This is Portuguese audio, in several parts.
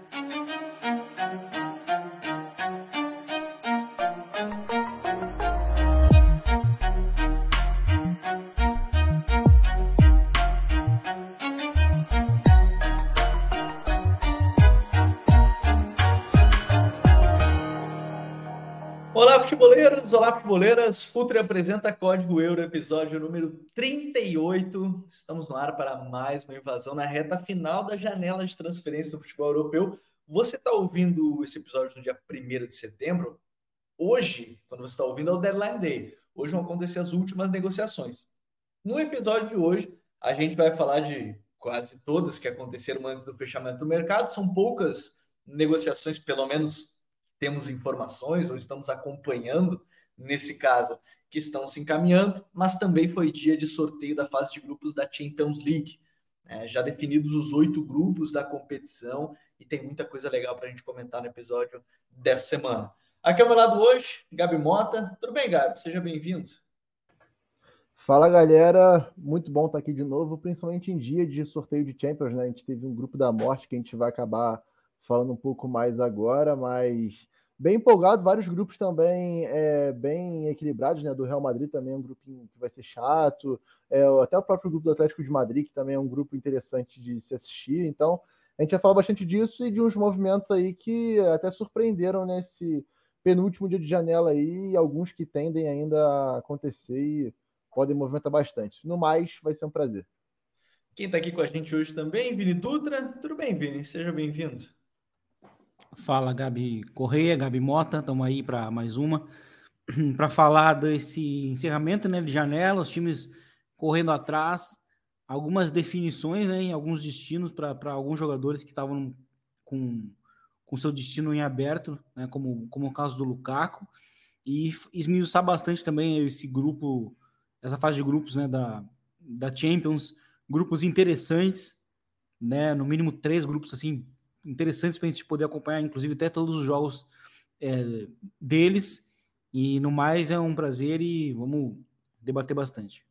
Olá, futeboleiros! Olá, futeboleiras! Futre apresenta Código Euro, episódio número 38. Estamos no ar para mais uma invasão na reta final da janela de transferência do futebol europeu. Você está ouvindo esse episódio no dia 1 de setembro? Hoje, quando você está ouvindo, é o Deadline Day. Hoje vão acontecer as últimas negociações. No episódio de hoje, a gente vai falar de quase todas que aconteceram antes do fechamento do mercado. São poucas negociações, pelo menos temos informações ou estamos acompanhando, nesse caso, que estão se encaminhando, mas também foi dia de sorteio da fase de grupos da Champions League. É, já definidos os oito grupos da competição e tem muita coisa legal para a gente comentar no episódio dessa semana. Aqui ao meu lado hoje, Gabi Mota. Tudo bem, Gabi? Seja bem-vindo. Fala galera, muito bom estar aqui de novo, principalmente em dia de sorteio de Champions, né? A gente teve um grupo da morte que a gente vai acabar falando um pouco mais agora, mas bem empolgado, vários grupos também é, bem equilibrados, né? Do Real Madrid também é um grupinho que vai ser chato, é, até o próprio grupo do Atlético de Madrid, que também é um grupo interessante de se assistir. Então, a gente vai falar bastante disso e de uns movimentos aí que até surpreenderam nesse penúltimo dia de janela aí, alguns que tendem ainda a acontecer e podem movimentar bastante. No mais, vai ser um prazer. Quem está aqui com a gente hoje também, Vini Dutra. Tudo bem, Vini? Seja bem-vindo. Fala, Gabi Correia, Gabi Mota, estamos aí para mais uma, para falar desse encerramento né, de janela, os times correndo atrás, algumas definições, né, alguns destinos para alguns jogadores que estavam com, com seu destino em aberto, né, como, como o caso do Lukaku, e esmiuçar bastante também esse grupo, essa fase de grupos né, da, da Champions, grupos interessantes, né, no mínimo três grupos assim interessantes para a gente poder acompanhar, inclusive até todos os jogos é, deles. E no mais é um prazer e vamos debater bastante.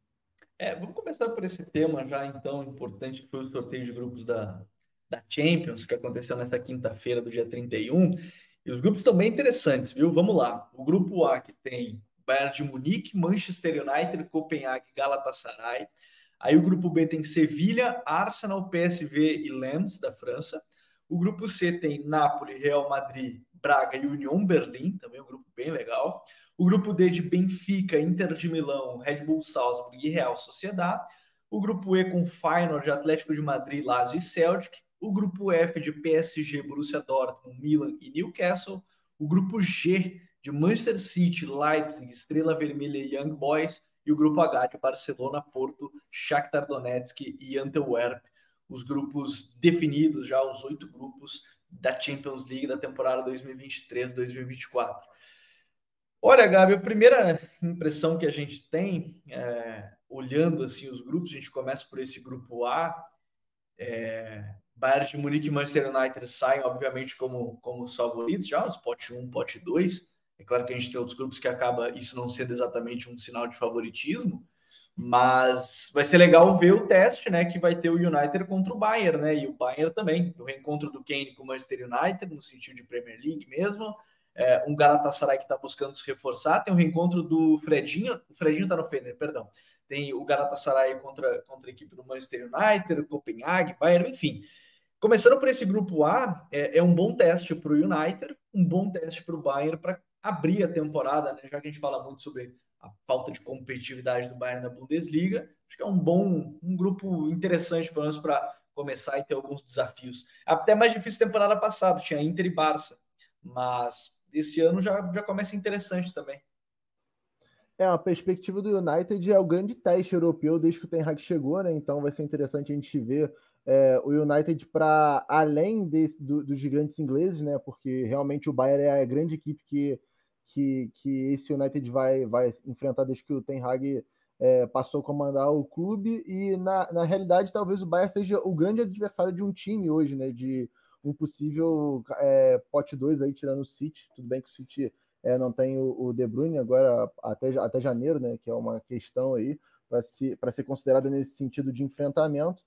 É, vamos começar por esse tema já então importante que foi o sorteio de grupos da, da Champions, que aconteceu nessa quinta-feira do dia 31. E os grupos estão bem interessantes, viu? Vamos lá. O grupo A que tem Bayern de Munique, Manchester United, Copenhague, Galatasaray. Aí o grupo B tem Sevilha, Arsenal, PSV e Lens da França. O grupo C tem Napoli, Real Madrid, Braga e Union Berlim, também um grupo bem legal. O grupo D de Benfica, Inter de Milão, Red Bull Salzburg e Real Sociedad. O grupo E com Feyenoord, Atlético de Madrid, Lazio e Celtic. O grupo F de PSG, Borussia Dortmund, Milan e Newcastle. O grupo G de Manchester City, Leipzig, Estrela Vermelha e Young Boys. E o grupo H de Barcelona, Porto, Shakhtar Donetsk e Antwerp os grupos definidos, já os oito grupos da Champions League da temporada 2023-2024. Olha, Gabi, a primeira impressão que a gente tem, é, olhando assim os grupos, a gente começa por esse grupo A, é, Bayern de Munique e Manchester United saem, obviamente, como, como os favoritos, já os pote 1, pote 2. É claro que a gente tem outros grupos que acaba isso não sendo exatamente um sinal de favoritismo, mas vai ser legal ver o teste, né? Que vai ter o United contra o Bayern, né? E o Bayern também, o reencontro do Kane com o Manchester United, no sentido de Premier League mesmo. É, um Galatasaray que está buscando se reforçar. Tem o reencontro do Fredinho, o Fredinho está no Fener, perdão. Tem o Galatasaray contra, contra a equipe do Manchester United, Copenhague, Bayern, enfim. Começando por esse grupo A, é, é um bom teste para o United, um bom teste para o Bayern para abrir a temporada, né? Já que a gente fala muito sobre a falta de competitividade do Bayern na Bundesliga. Acho que é um bom, um grupo interessante, pelo menos para começar e ter alguns desafios. Até mais difícil temporada passada, tinha Inter e Barça, mas esse ano já, já começa interessante também. É, a perspectiva do United é o grande teste europeu desde que o Ten Hag chegou, né? Então vai ser interessante a gente ver é, o United para além desse, do, dos gigantes ingleses, né? Porque realmente o Bayern é a grande equipe que que, que esse United vai, vai enfrentar desde que o Ten Hag é, passou a comandar o clube e na, na realidade talvez o Bayern seja o grande adversário de um time hoje, né? De um possível é, pote 2 aí tirando o City. Tudo bem que o City é, não tem o, o, De Bruyne agora até, até janeiro, né? Que é uma questão aí para se, ser considerada nesse sentido de enfrentamento.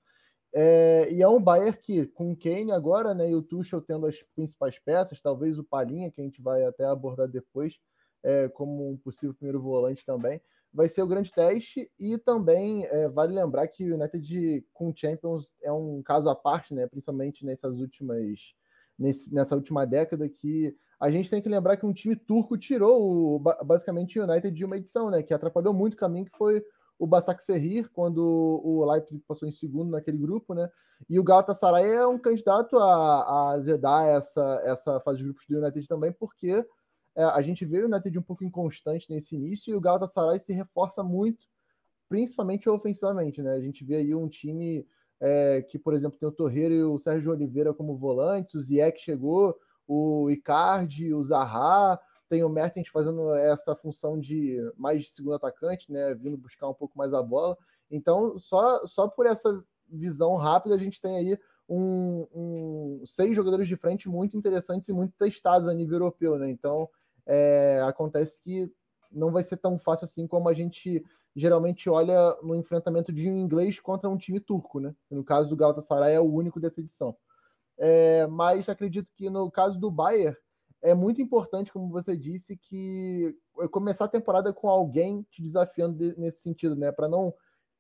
É, e é um Bayern que, com o Kane agora, né, e o Tuchel tendo as principais peças, talvez o Palinha, que a gente vai até abordar depois, é, como um possível primeiro volante também, vai ser o grande teste. E também é, vale lembrar que o United com Champions é um caso à parte, né, principalmente nessas últimas, nesse, nessa última década, que a gente tem que lembrar que um time turco tirou o, basicamente o United de uma edição, né, que atrapalhou muito o caminho, que foi o Basaksehir, quando o Leipzig passou em segundo naquele grupo, né? E o Galatasaray é um candidato a, a zedar essa, essa fase de grupos do United também, porque é, a gente vê o United um pouco inconstante nesse início e o Galatasaray se reforça muito, principalmente ofensivamente, né? A gente vê aí um time é, que, por exemplo, tem o Torreira e o Sérgio Oliveira como volantes, o Ziyech chegou, o Icardi, o Zaha, tem o Mertens fazendo essa função de mais de segundo atacante, né, vindo buscar um pouco mais a bola. Então, só, só por essa visão rápida, a gente tem aí um, um, seis jogadores de frente muito interessantes e muito testados a nível europeu, né? Então, é, acontece que não vai ser tão fácil assim como a gente geralmente olha no enfrentamento de um inglês contra um time turco, né? No caso do Galatasaray é o único dessa edição. É, mas acredito que no caso do Bayern, é muito importante, como você disse, que começar a temporada com alguém te desafiando de, nesse sentido, né? Para não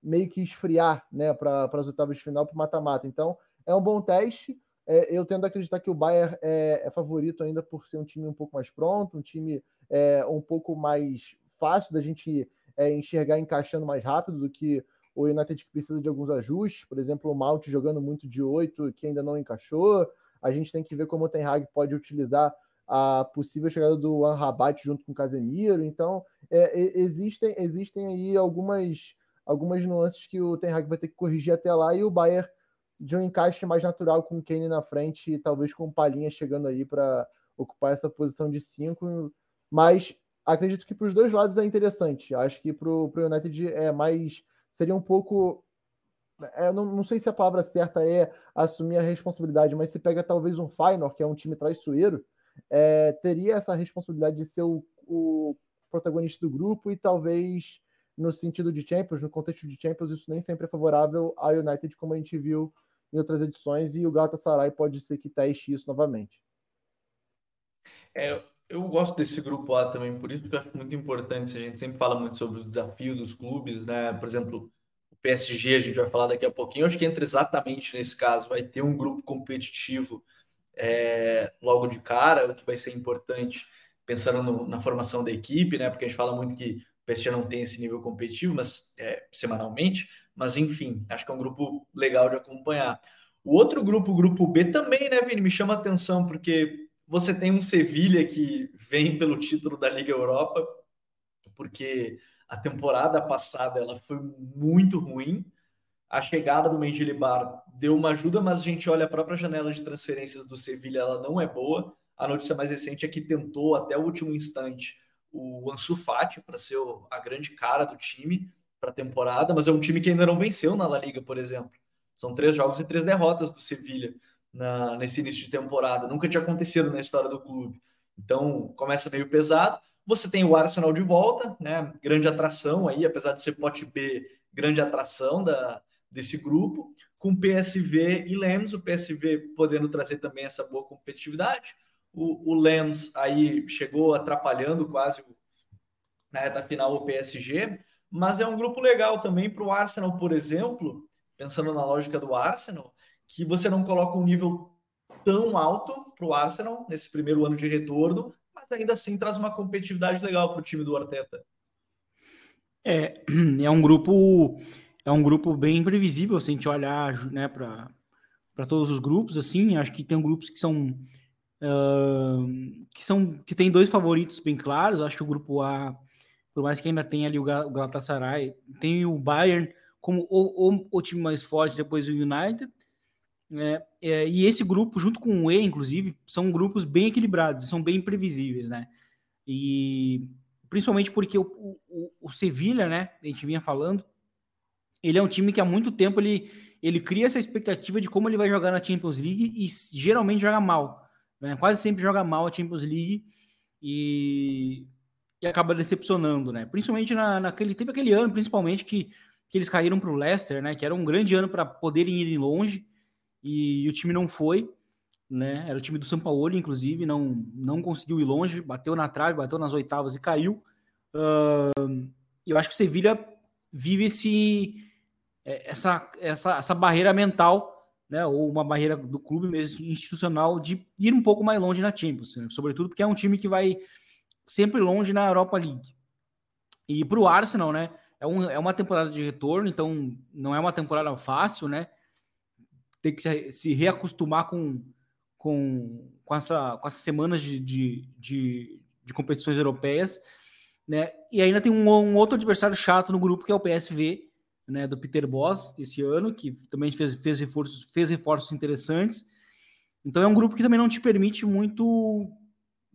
meio que esfriar, né? Para as oitavas de final, para o mata-mata. Então, é um bom teste. É, eu tendo a acreditar que o Bayern é, é, favorito ainda por ser um time um pouco mais pronto, um time é, um pouco mais fácil da gente é, enxergar encaixando mais rápido do que o United que precisa de alguns ajustes. Por exemplo, o Malte jogando muito de 8 que ainda não encaixou. A gente tem que ver como o Ten Hag pode utilizar a possível chegada do Anrabat junto com o Casemiro. Então, é, existem, existem aí algumas, algumas nuances que o Ten Hag vai ter que corrigir até lá e o Bayern de um encaixe mais natural com o Kane na frente e talvez com o Palhinha chegando aí para ocupar essa posição de 5. Mas acredito que para os dois lados é interessante. Acho que para o United é mais. Seria um pouco. É, não, não sei se a palavra certa é assumir a responsabilidade, mas se pega talvez um Feyenoord, que é um time traiçoeiro, é, teria essa responsabilidade de ser o, o, protagonista do grupo e talvez no sentido de Champions, no contexto de Champions, isso nem sempre é favorável ao United, como a gente viu em outras edições, e o Galatasaray pode ser que teste isso novamente. É, eu gosto desse grupo A também, por isso, porque eu acho muito importante. A gente sempre fala muito sobre os desafios dos clubes, né? Por exemplo, o PSG, a gente vai falar daqui a pouquinho. Eu acho que entra exatamente nesse caso. Vai ter um grupo competitivo é, logo de cara, o que vai ser importante pensando no, na formação da equipe, né? Porque a gente fala muito que o PSG não tem esse nível competitivo, mas é, semanalmente, mas enfim, acho que é um grupo legal de acompanhar. O outro grupo, o grupo B, também, né, Vini, me chama atenção, porque você tem um Sevilha que vem pelo título da Liga Europa, porque a temporada passada ela foi muito ruim, a chegada do Mendilibar deu uma ajuda, mas a gente olha a própria janela de transferências do Sevilha, ela não é boa. A notícia mais recente é que tentou até o último instante o Ansu Fati para ser a grande cara do time para a temporada, mas é um time que ainda não venceu na La Liga, por exemplo. São três jogos e três derrotas do Sevilha na, nesse início de temporada. Nunca tinha acontecido na história do clube. Então começa meio pesado. Você tem o Arsenal de volta, né? Grande atração aí, apesar de ser pote B, grande atração da, desse grupo, com PSV e Lens, o PSV podendo trazer também essa boa competitividade. O, o Lens aí chegou atrapalhando quase na reta final o PSG, mas é um grupo legal também para o Arsenal, por exemplo, pensando na lógica do Arsenal, que você não coloca um nível tão alto para o Arsenal nesse primeiro ano de retorno, mas ainda assim traz uma competitividade legal para o time do Arteta. É, é um grupo é um grupo bem imprevisível, se a gente olhar né, para todos os grupos, assim, acho que tem grupos que são uh, que são que tem dois favoritos bem claros, acho que o grupo A, por mais que ainda tenha ali o Galatasaray, tem o Bayern como o, o, o time mais forte depois do United, né, é, e esse grupo, junto com o E, inclusive, são grupos bem equilibrados, são bem previsíveis, né, e principalmente porque o, o, o Sevilha, né, a gente vinha falando, ele é um time que há muito tempo ele, ele cria essa expectativa de como ele vai jogar na Champions League e geralmente joga mal. Né? Quase sempre joga mal a Champions League e, e acaba decepcionando, né? Principalmente na, naquele. Teve aquele ano, principalmente, que, que eles caíram para o Leicester, né? Que era um grande ano para poderem ir longe e, e, o time não foi, né? Era o time do São Paulo, inclusive, não não conseguiu ir longe, bateu na trave, bateu nas oitavas e caiu. Uh, eu acho que o Sevilha vive esse essa, essa, essa barreira mental, né, ou uma barreira do clube mesmo institucional de ir um pouco mais longe na Champions, né? sobretudo porque é um time que vai sempre longe na Europa League. E para o Arsenal, né, é, um, é uma temporada de retorno, então não é uma temporada fácil, né? Tem que se, se reacostumar com, com, com, essa, com essas semanas de, de, de, de competições europeias, né? E ainda tem um, um outro adversário chato no grupo que é o PSV, né, do Peter Boss esse ano, que também fez, fez, reforços, fez reforços interessantes. Então é um grupo que também não te permite muito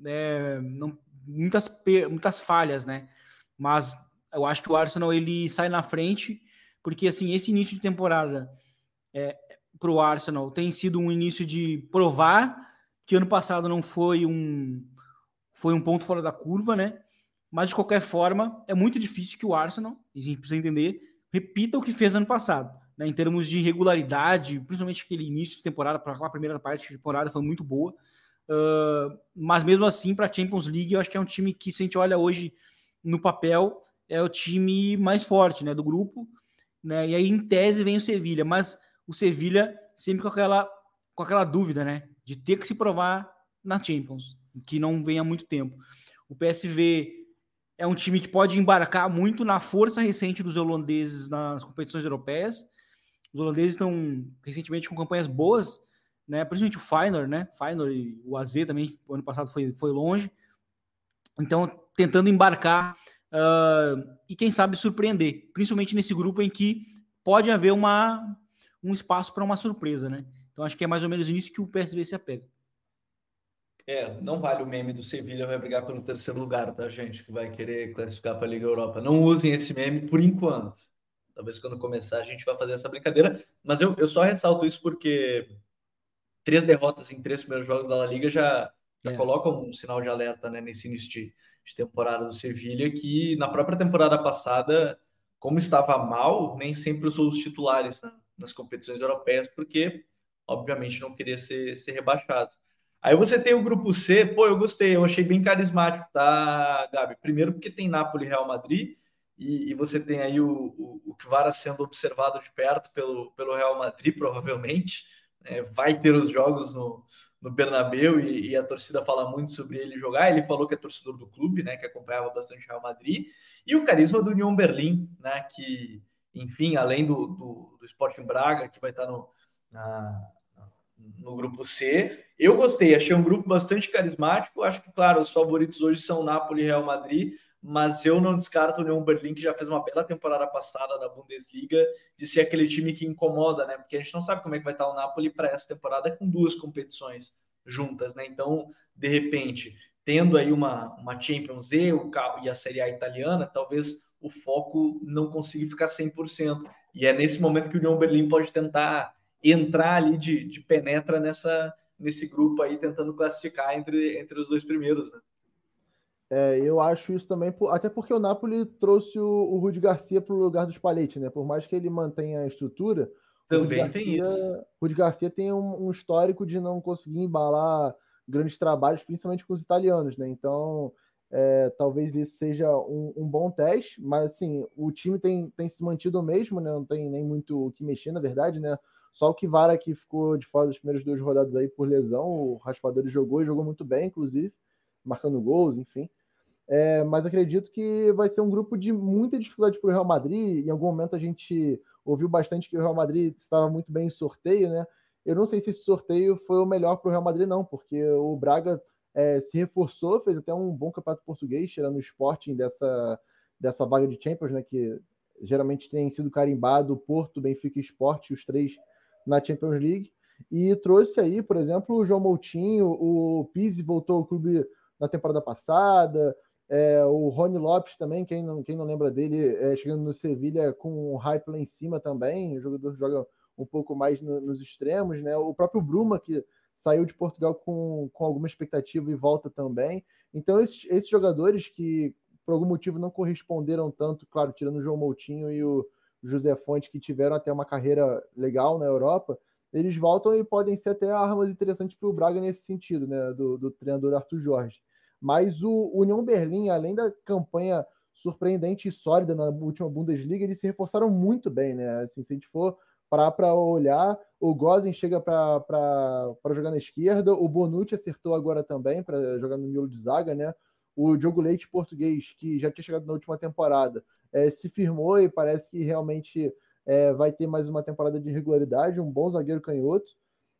é, não, muitas, muitas falhas, né? Mas eu acho que o Arsenal ele sai na frente, porque assim, esse início de temporada é, para o Arsenal tem sido um início de provar que ano passado não foi um foi um ponto fora da curva, né? Mas de qualquer forma, é muito difícil que o Arsenal, a gente precisa entender, repita o que fez ano passado, né, em termos de regularidade, principalmente aquele início de temporada, para primeira parte de temporada foi muito boa. Uh, mas mesmo assim, para a Champions League, eu acho que é um time que, se a gente olha hoje no papel, é o time mais forte né, do grupo. Né, e aí, em tese, vem o Sevilha, mas o Sevilha sempre com aquela, com aquela dúvida né, de ter que se provar na Champions, que não vem há muito tempo. O PSV é um time que pode embarcar muito na força recente dos holandeses nas competições europeias. Os holandeses estão recentemente com campanhas boas, né? Principalmente o Feyenoord, né? Feyenoord e o AZ também, o ano passado foi, foi longe. Então, tentando embarcar uh, e quem sabe surpreender, principalmente nesse grupo em que pode haver uma, um espaço para uma surpresa, né? Então, acho que é mais ou menos nisso que o PSV se apega. É, não vale o meme do Sevilha vai brigar pelo terceiro lugar, tá, gente? Que vai querer classificar para a Liga Europa. Não usem esse meme por enquanto. Talvez quando começar a gente vai fazer essa brincadeira. Mas eu, eu só ressalto isso porque três derrotas em três primeiros jogos da La Liga já, já é. colocam um sinal de alerta né, nesse início de, de temporada do Sevilha, que na própria temporada passada, como estava mal, nem sempre usou os titulares né, nas competições europeias, porque obviamente não queria ser, ser rebaixado. Aí você tem o grupo C, pô, eu gostei, eu achei bem carismático, tá, Gabi? Primeiro porque tem Napoli e Real Madrid, e, e, você tem aí o, o, o Kvara sendo observado de perto pelo, pelo Real Madrid, provavelmente. Né? Vai ter os jogos no, no Bernabeu e, e, a torcida fala muito sobre ele jogar. Ele falou que é torcedor do clube, né? Que acompanhava bastante Real Madrid. E o carisma do União Berlim, né? Que, enfim, além do, do, do Sporting Braga, que vai estar no, na, no grupo C. Eu gostei, achei um grupo bastante carismático. Acho que, claro, os favoritos hoje são Napoli e Real Madrid, mas eu não descarto o União Berlim, que já fez uma bela temporada passada na Bundesliga, de ser aquele time que incomoda, né? Porque a gente não sabe como é que vai estar o Napoli para essa temporada com duas competições juntas, né? Então, de repente, tendo aí uma, uma Champions e, o, e a Série A italiana, talvez o foco não consiga ficar 100%. E é nesse momento que o União Berlim pode tentar entrar ali de, de penetra nessa, nesse grupo aí, tentando classificar entre, entre os dois primeiros, né? É, eu acho isso também, até porque o Napoli trouxe o, o Rudi Garcia para o lugar do Spalletti, né? Por mais que ele mantenha a estrutura, também Garcia, tem isso. Rudi Garcia tem um, um, histórico de não conseguir embalar grandes trabalhos, principalmente com os italianos, né? Então, é, talvez isso seja um, um, bom teste, mas assim, o time tem, tem se mantido o mesmo, né? Não tem nem muito o que mexer, na verdade, né? Só o Kivara que ficou de fora das primeiras duas rodadas aí por lesão. O Raspadori jogou e jogou muito bem, inclusive, marcando gols, enfim. É, mas acredito que vai ser um grupo de muita dificuldade para o Real Madrid. Em algum momento a gente ouviu bastante que o Real Madrid estava muito bem em sorteio, né? Eu não sei se esse sorteio foi o melhor para o Real Madrid, não, porque o Braga é, se reforçou, fez até um bom campeonato português, tirando o Sporting dessa, dessa vaga de Champions, né? Que geralmente tem sido carimbado Porto, Benfica e Sport, os três na Champions League. E trouxe aí, por exemplo, o João Moutinho, o Pizzi voltou ao clube na temporada passada, é, o Rony Lopes também, quem não, quem não lembra dele, é, chegando no Sevilha com um hype lá em cima também, o jogador joga um pouco mais no, nos extremos, né? O próprio Bruma, que saiu de Portugal com, com alguma expectativa e volta também. Então, esses, esses jogadores que por algum motivo não corresponderam tanto, claro, tirando o João Moutinho e o, José Fonte, que tiveram até uma carreira legal na Europa, eles voltam e podem ser até armas interessantes para o Braga nesse sentido, né? Do, do treinador Arthur Jorge. Mas o União Berlim, além da campanha surpreendente e sólida na última Bundesliga, eles se reforçaram muito bem, né? Assim, se a gente for parar para olhar, o Gozen chega para jogar na esquerda, o Bonucci acertou agora também para jogar no miolo de zaga, né? O Diogo Leite português, que já tinha chegado na última temporada, é, se firmou e parece que realmente é, vai ter mais uma temporada de regularidade, um bom zagueiro canhoto.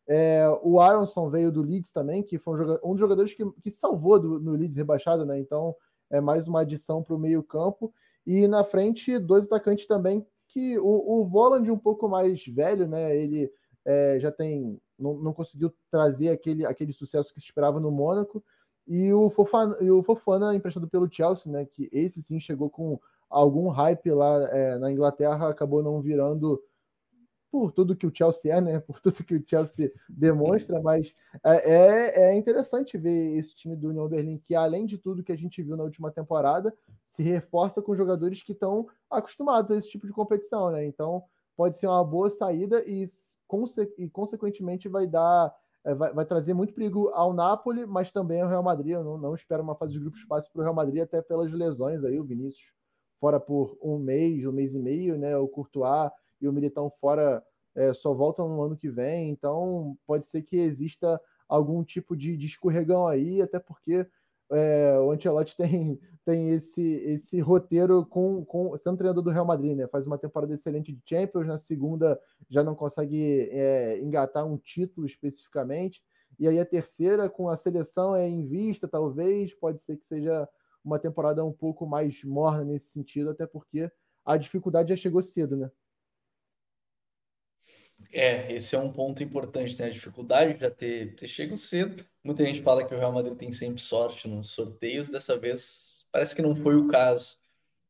É, o Aronson veio do Leeds também, que foi um, jogador, um dos jogadores que, que salvou do, no Leeds rebaixado, né? Então é mais uma adição para o meio-campo. E na frente, dois atacantes também, que o, o Voland um pouco mais velho, né? Ele é, já tem. Não, não, conseguiu trazer aquele, aquele sucesso que se esperava no Mônaco. E o Fofana, e o Fofana emprestado pelo Chelsea, né? Que esse sim chegou com algum hype lá é, na Inglaterra, acabou não virando por tudo que o Chelsea é, né? Por tudo que o Chelsea demonstra, mas é, é, é interessante ver esse time do União Berlim, que além de tudo que a gente viu na última temporada, se reforça com jogadores que estão acostumados a esse tipo de competição, né? Então pode ser uma boa saída e, conse e consequentemente vai dar. É, vai, vai, trazer muito perigo ao Napoli, mas também ao Real Madrid. Eu não, não espero uma fase de grupos fácil para o Real Madrid, até pelas lesões aí, o Vinícius fora por um mês, um mês e meio, né? O Courtois e o Militão fora é, só voltam no ano que vem, então pode ser que exista algum tipo de, de escorregão aí, até porque é, o Ancelotti tem, tem esse, esse roteiro com, com sendo treinador do Real Madrid, né? Faz uma temporada excelente de Champions, na segunda já não consegue é, engatar um título especificamente, e aí a terceira com a seleção é em vista, talvez, pode ser que seja uma temporada um pouco mais morna nesse sentido, até porque a dificuldade já chegou cedo, né? É, esse é um ponto importante, né? A dificuldade já ter, ter chego cedo. Muita gente fala que o Real Madrid tem sempre sorte nos sorteios, dessa vez parece que não foi o caso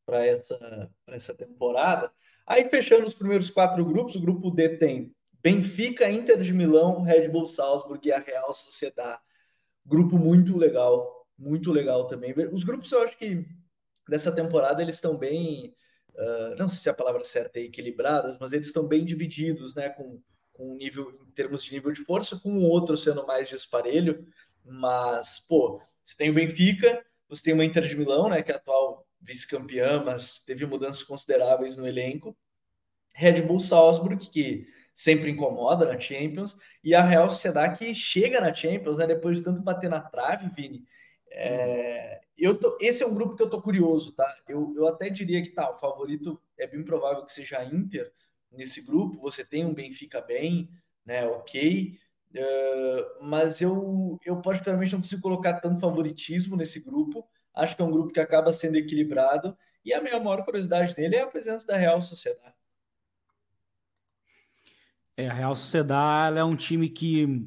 para essa, essa temporada. Aí fechando os primeiros quatro grupos, o grupo D tem Benfica, Inter de Milão, Red Bull Salzburg e a Real Sociedade. Grupo muito legal, muito legal também. Os grupos eu acho que dessa temporada eles estão bem uh, não sei se a palavra certa é equilibradas, mas eles estão bem divididos, né? Com, com nível, em termos de nível de força, com o outro sendo mais disparelho. Mas, pô, você tem o Benfica, você tem o Inter de Milão, né? Que é atual vice-campeã, mas teve mudanças consideráveis no elenco. Red Bull Salzburg, que sempre incomoda na Champions, e a Real Sociedade que chega na Champions, né? Depois de tanto bater na trave, Vini. É, eu tô, esse é um grupo que eu tô curioso, tá? Eu, eu até diria que tá, o favorito é bem provável que seja a Inter nesse grupo. Você tem um Benfica bem, né? Ok. Uh, mas eu, eu particularmente não consigo colocar tanto favoritismo nesse grupo. Acho que é um grupo que acaba sendo equilibrado. E a minha maior curiosidade dele é a presença da Real Sociedade. É, a Real Sociedade é um time que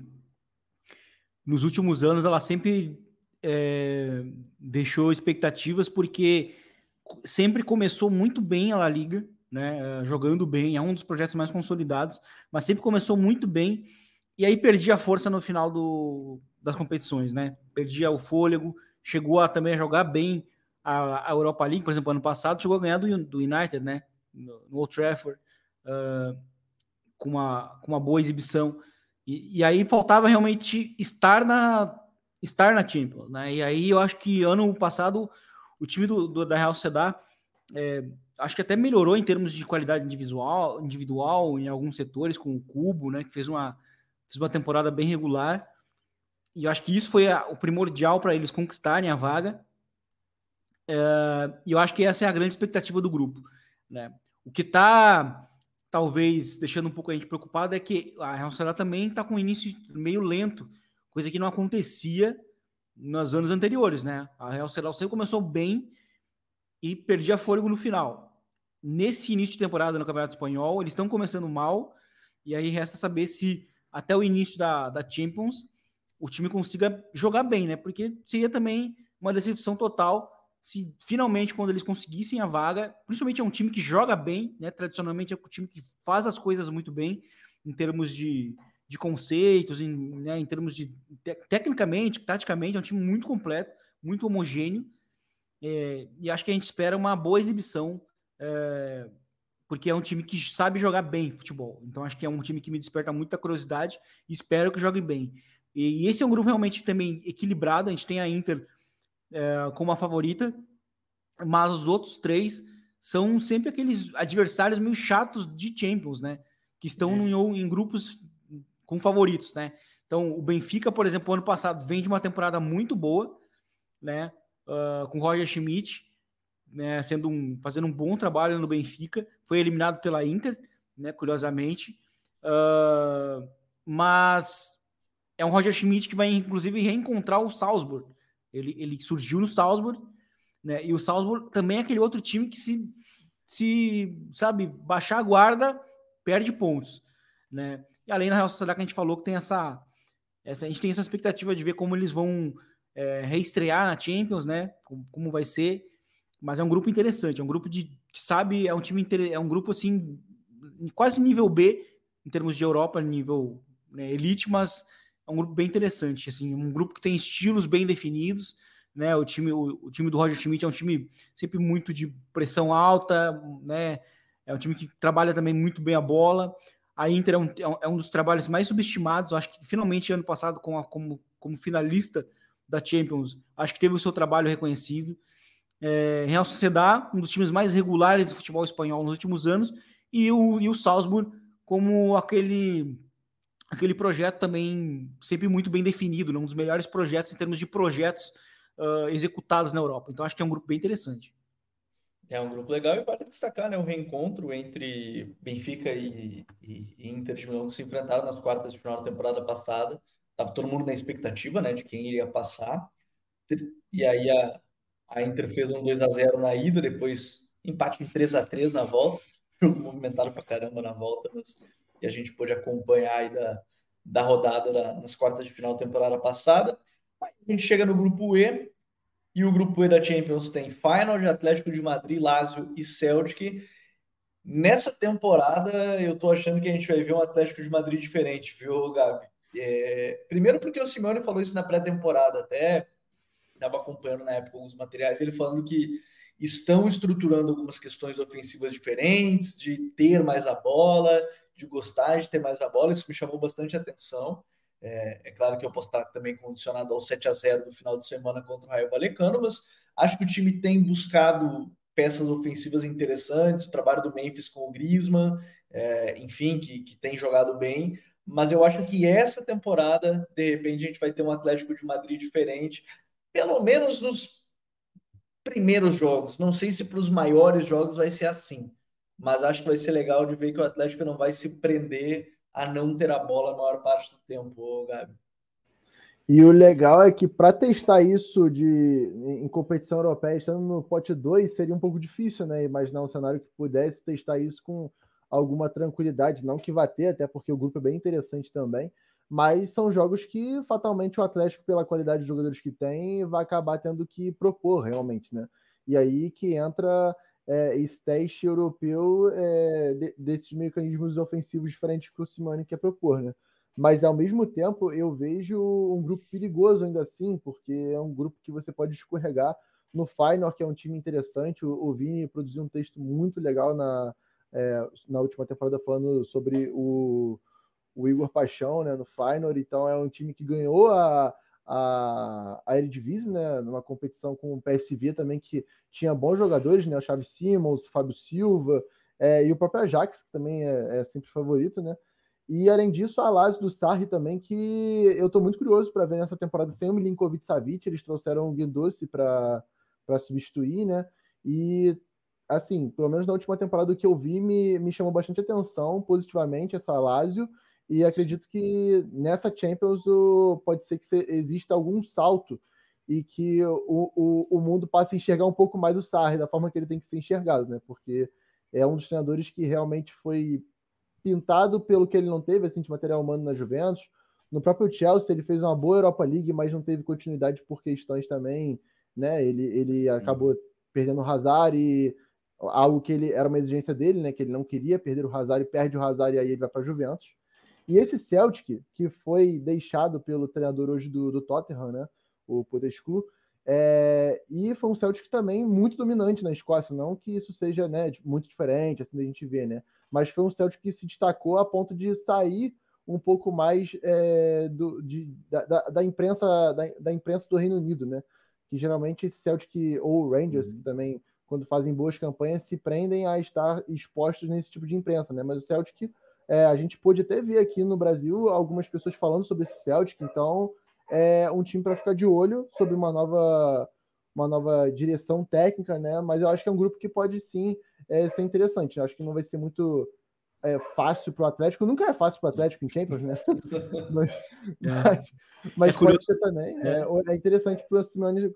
nos últimos anos ela sempre é, deixou expectativas porque sempre começou muito bem a La Liga, né, jogando bem, é um dos projetos mais consolidados, mas sempre começou muito bem e aí perdia a força no final do, das competições, né? Perdia o fôlego, chegou a também a jogar bem a, a Europa League, por exemplo, ano passado chegou a ganhar do, do United, né? No, no Old Trafford, uh, com, uma, com uma boa exibição. E, e aí faltava realmente estar na, estar na Champions, né? E aí eu acho que ano passado o time do, do da Real Sociedad é, acho que até melhorou em termos de qualidade individual, individual em alguns setores, com o Cubo, né? Que fez uma, fez uma temporada bem regular. E eu acho que isso foi a, o primordial para eles conquistarem a vaga. É, e eu acho que essa é a grande expectativa do grupo. Né? O que está talvez deixando um pouco a gente preocupado é que a Real Sociedad também está com um início meio lento coisa que não acontecia nos anos anteriores, né? A Real Sociedade sempre começou bem e perdia fôlego no final. Nesse início de temporada no Campeonato Espanhol, eles estão começando mal e aí resta saber se até o início da, da Champions o time consiga jogar bem, né? Porque seria também uma decepção total se finalmente, quando eles conseguissem a vaga, principalmente é um time que joga bem, né? Tradicionalmente é um time que faz as coisas muito bem em termos de, de conceitos, em, né, em termos de te, tecnicamente, taticamente, é um time muito completo, muito homogêneo. É, e acho que a gente espera uma boa exibição é, porque é um time que sabe jogar bem futebol. Então acho que é um time que me desperta muita curiosidade e espero que jogue bem. E, e esse é um grupo realmente também equilibrado. A gente tem a Inter é, como a favorita, mas os outros três são sempre aqueles adversários meio chatos de Champions, né? Que estão em, em grupos com favoritos, né? Então, o Benfica, por exemplo, ano passado vem de uma temporada muito boa, né? Uh, com Roger Schmidt, né? Sendo um, fazendo um bom trabalho no Benfica, foi eliminado pela Inter, né? Curiosamente, uh, mas é um Roger Schmidt que vai inclusive reencontrar o Salzburg. Ele, ele surgiu no Salzburg né? E o Salzburg também é aquele outro time que se, se sabe, baixar a guarda, perde pontos. Né? E além da Real Sociedade que a gente falou que tem essa, essa. A gente tem essa expectativa de ver como eles vão é, reestrear na Champions, né? Como, como, vai ser. Mas é um grupo interessante, é um grupo de. Sabe, é um time é um grupo assim, quase nível B, em termos de Europa, nível né, elite, mas é um grupo bem interessante. Assim, um grupo que tem estilos bem definidos né? O time, o, o, time do Roger Schmidt é um time sempre muito de pressão alta, né? É um time que trabalha também muito bem a bola. A Inter é um, é um é dos trabalhos mais subestimados. Acho que finalmente ano passado, com a, como, como finalista da Champions, acho que teve o seu trabalho reconhecido. É, Real Sociedad, um dos times mais regulares do futebol espanhol nos últimos anos, e o, e o Salzburg como aquele aquele projeto também sempre muito bem definido, né? um dos melhores projetos em termos de projetos uh, executados na Europa. Então acho que é um grupo bem interessante. É um grupo legal e vale destacar né, o reencontro entre Benfica e, e, e Inter de Milão que se enfrentaram nas quartas de final da temporada passada. Estava todo mundo na expectativa né, de quem iria passar. E aí a, a Inter fez um 2 a 0 na ida, depois empate em 3 a 3 na volta. Jogo movimentado pra caramba na volta, mas, e a gente pôde acompanhar aí da, da rodada da, nas quartas de final da temporada passada. A gente chega no grupo E, e o grupo E da Champions tem Final de Atlético de Madrid, Lazio e Celtic. Nessa temporada, eu tô achando que a gente vai ver um Atlético de Madrid diferente, viu, Gabi? É... Primeiro porque o Simeone falou isso na pré-temporada, até estava acompanhando na época alguns materiais, ele falando que estão estruturando algumas questões ofensivas diferentes, de ter mais a bola, de gostar de ter mais a bola, isso me chamou bastante atenção. É, é, claro que eu posso estar também condicionado ao 7 a 0 do final de semana contra o Raio Valecano, mas acho que o time tem buscado peças ofensivas interessantes, o trabalho do Memphis com o Griezmann, é, enfim, que, que tem jogado bem, mas eu acho que essa temporada, de repente, a gente vai ter um Atlético de Madrid diferente, pelo menos nos primeiros jogos. Não sei se para os maiores jogos vai ser assim, mas acho que vai ser legal de ver que o Atlético não vai se prender a não ter a bola a maior parte do tempo, Gabi. E o legal é que para testar isso de em competição europeia, estando no pote 2, seria um pouco difícil, né? Imaginar um cenário que pudesse testar isso com alguma tranquilidade, não que vá ter, até porque o grupo é bem interessante também, mas são jogos que fatalmente o Atlético, pela qualidade de jogadores que tem, vai acabar tendo que propor realmente, né? E aí que entra é, teste europeu é, de, desses mecanismos ofensivos diferentes que o Simone quer propor, né? Mas ao mesmo tempo eu vejo um grupo perigoso ainda assim, porque é um grupo que você pode escorregar no Feyenoord, que é um time interessante. O, o Vini produziu um texto muito legal na, é, na última temporada falando sobre o, o Igor Paixão né, no Feyenoord. Então é um time que ganhou a, a, a Eredivisie, né, numa competição com o PSV também, que tinha bons jogadores, né, o Chaves Simons, Fábio Silva, é, e o próprio Ajax, que também é, é, sempre favorito, né, e além disso, a Lazio do Sarri também, que eu estou muito curioso para ver nessa temporada sem o Milinkovic Savic, eles trouxeram o Guendouzi para substituir, né, e assim, pelo menos na última temporada que eu vi, me, me chamou bastante atenção positivamente essa Lazio, e acredito que nessa Champions o, pode ser que exista algum salto e que o, o, o mundo passe a enxergar um pouco mais o Sarri da forma que ele tem que ser enxergado, né? Porque é um dos treinadores que realmente foi pintado pelo que ele não teve, assim, de material humano na Juventus. No próprio Chelsea, ele fez uma boa Europa League, mas não teve continuidade por questões também, né? Ele, ele acabou perdendo o Hazard e algo que ele era uma exigência dele, né? Que ele não queria perder o Hazard e perde o Hazard e aí ele vai para a Juventus. E esse Celtic, que foi deixado pelo treinador hoje do, do Tottenham, né, o Potescu, É, e foi um Celtic também muito dominante na Escócia, não que isso seja né, muito diferente, assim, da gente ver, né? Mas foi um Celtic que se destacou a ponto de sair um pouco mais é, do, de, da, da, imprensa da, da, imprensa do Reino Unido, né? Que geralmente esse Celtic ou Rangers, uhum. que também quando fazem boas campanhas se prendem a estar expostos nesse tipo de imprensa, né? Mas o Celtic é, a gente pôde até ver aqui no Brasil algumas pessoas falando sobre esse Celtic, então é um time para ficar de olho sobre uma nova uma nova direção técnica, né? Mas eu acho que é um grupo que pode sim é, ser interessante. Eu acho que não vai ser muito é, fácil para o Atlético. Nunca é fácil para o Atlético em Champions, né? mas, é. mas, mas é pode ser também. É, é, é interessante para o Simeone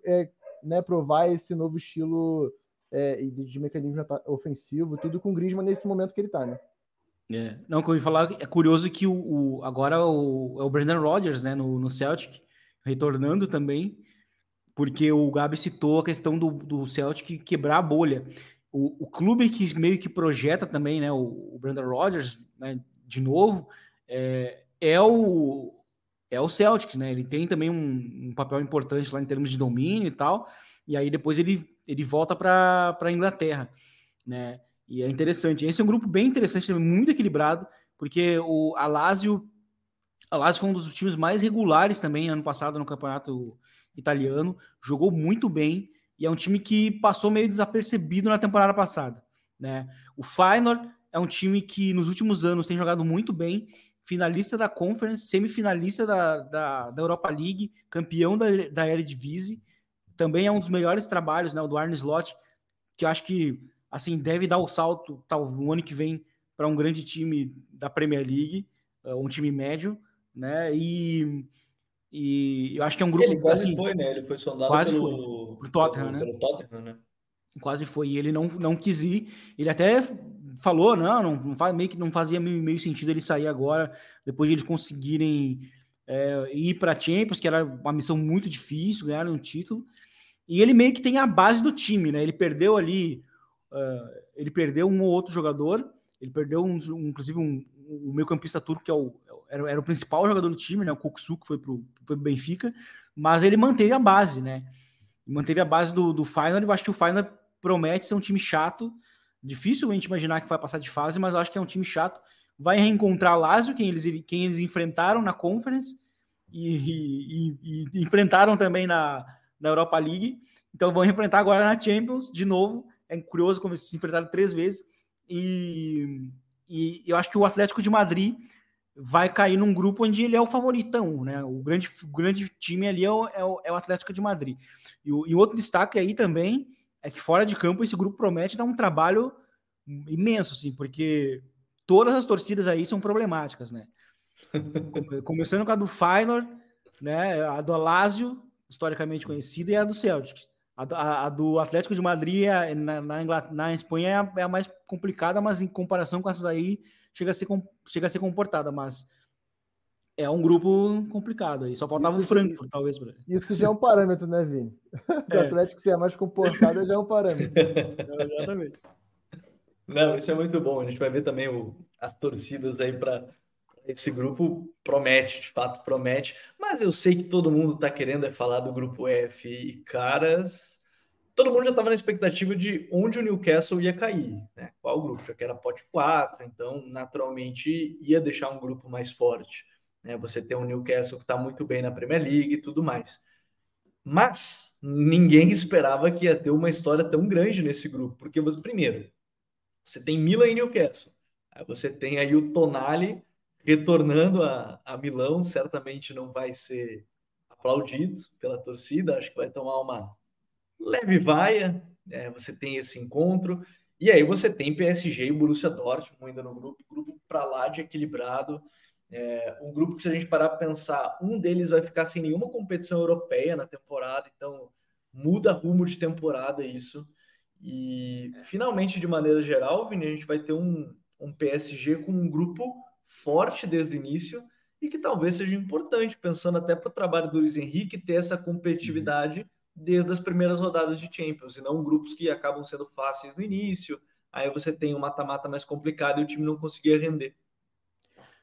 né, provar esse novo estilo de, de, mecanismo ofensivo, tudo com o Griezmann nesse momento que ele está, né? É. Não, que eu ia falar, é curioso que o, o agora o, é o Brandon Rodgers, né, no, no Celtic, retornando também, porque o Gabi citou a questão do, do Celtic quebrar a bolha. O, o clube que meio que projeta também, né, o, o Brandon Rodgers, né, de novo, é, é o é o Celtic, né? Ele tem também um, um, papel importante lá em termos de domínio e tal. E aí depois ele, ele volta para a Inglaterra, né? E é interessante. Esse é um grupo bem interessante, muito equilibrado, porque o Alásio, Alásio foi um dos times mais regulares também ano passado no campeonato italiano, jogou muito bem e é um time que passou meio desapercebido na temporada passada, né? O Feyenoord é um time que nos últimos anos tem jogado muito bem, finalista da Conference, semifinalista da, da, da Europa League, campeão da, da Eredivisie, também é um dos melhores trabalhos, né, o do Arne Slot, que eu acho que assim deve dar o salto tal o ano que vem para um grande time da Premier League, uh, um time médio, né? E, e eu acho que é um grupo ele quase assim, foi, né? Ele foi sondado quase pelo, foi, Tottenham, pelo, né? Pelo Tottenham, né? Quase foi. E ele não não quis ir. Ele até falou, não, não, não faz meio que não fazia meio, meio sentido ele sair agora, depois de eles conseguirem é, ir para Champions, que era uma missão muito difícil, ganhar um título. E ele meio que tem a base do time, né? Ele perdeu ali Uh, ele perdeu um ou outro jogador, ele perdeu um, um, inclusive um, um meio campista turco, que é o, era, era, o principal jogador do time, né, o Kuksu, que foi para o Benfica, mas ele manteve a base, né? Manteve a base do, do Final, eu acho que o Final promete ser um time chato, dificilmente imaginar que vai passar de fase, mas acho que é um time chato. Vai reencontrar Lazio, quem eles, quem eles enfrentaram na Conference, e, e, e, e enfrentaram também na, na Europa League, então vão enfrentar agora na Champions de novo, é curioso como eles se enfrentaram três vezes. E, e eu acho que o Atlético de Madrid vai cair num grupo onde ele é o favoritão, né? O grande, o grande time ali é o, é o, é o Atlético de Madrid. E, o, e outro destaque aí também é que fora de campo esse grupo promete dar um trabalho imenso, assim, porque todas as torcidas aí são problemáticas, né? Começando com a do Feyenoord, né? A do Alásio, historicamente conhecida, e a do Celtic. A, a, a, do Atlético de Madrid é, na, na, na Espanha é a, é a, mais complicada, mas em comparação com essas aí, chega a ser, chega a ser comportada. Mas é um grupo complicado aí. Só faltava isso, o Frankfurt, talvez. Isso já é um parâmetro, né, Vini? Do é. Atlético ser mais comportado já é um parâmetro. exatamente. Não, isso é muito bom. A gente vai ver também o, as torcidas aí para esse grupo promete, de fato promete, mas eu sei que todo mundo está querendo é falar do grupo F e caras, todo mundo já estava na expectativa de onde o Newcastle ia cair, né? Qual grupo? Já que era pote 4, então naturalmente ia deixar um grupo mais forte, né? Você tem um Newcastle que está muito bem na Premier League e tudo mais. Mas ninguém esperava que ia ter uma história tão grande nesse grupo, porque você primeiro, você tem Milan e Newcastle. Aí você tem aí o Tonali retornando a, a Milão, certamente não vai ser aplaudido pela torcida, acho que vai tomar uma leve vaia. É, você tem esse encontro, e aí você tem PSG e Borussia Dortmund ainda no grupo, grupo para lá de equilibrado. É, um grupo que, se a gente parar para pensar, um deles vai ficar sem nenhuma competição europeia na temporada, então muda rumo de temporada isso. E finalmente, de maneira geral, Vini, a gente vai ter um, um PSG com um grupo forte desde o início e que talvez seja importante, pensando até para o trabalho do Luiz Henrique ter essa competitividade uhum. desde as primeiras rodadas de Champions, e não grupos que acabam sendo fáceis no início, aí você tem um mata-mata mais complicado e o time não conseguia render.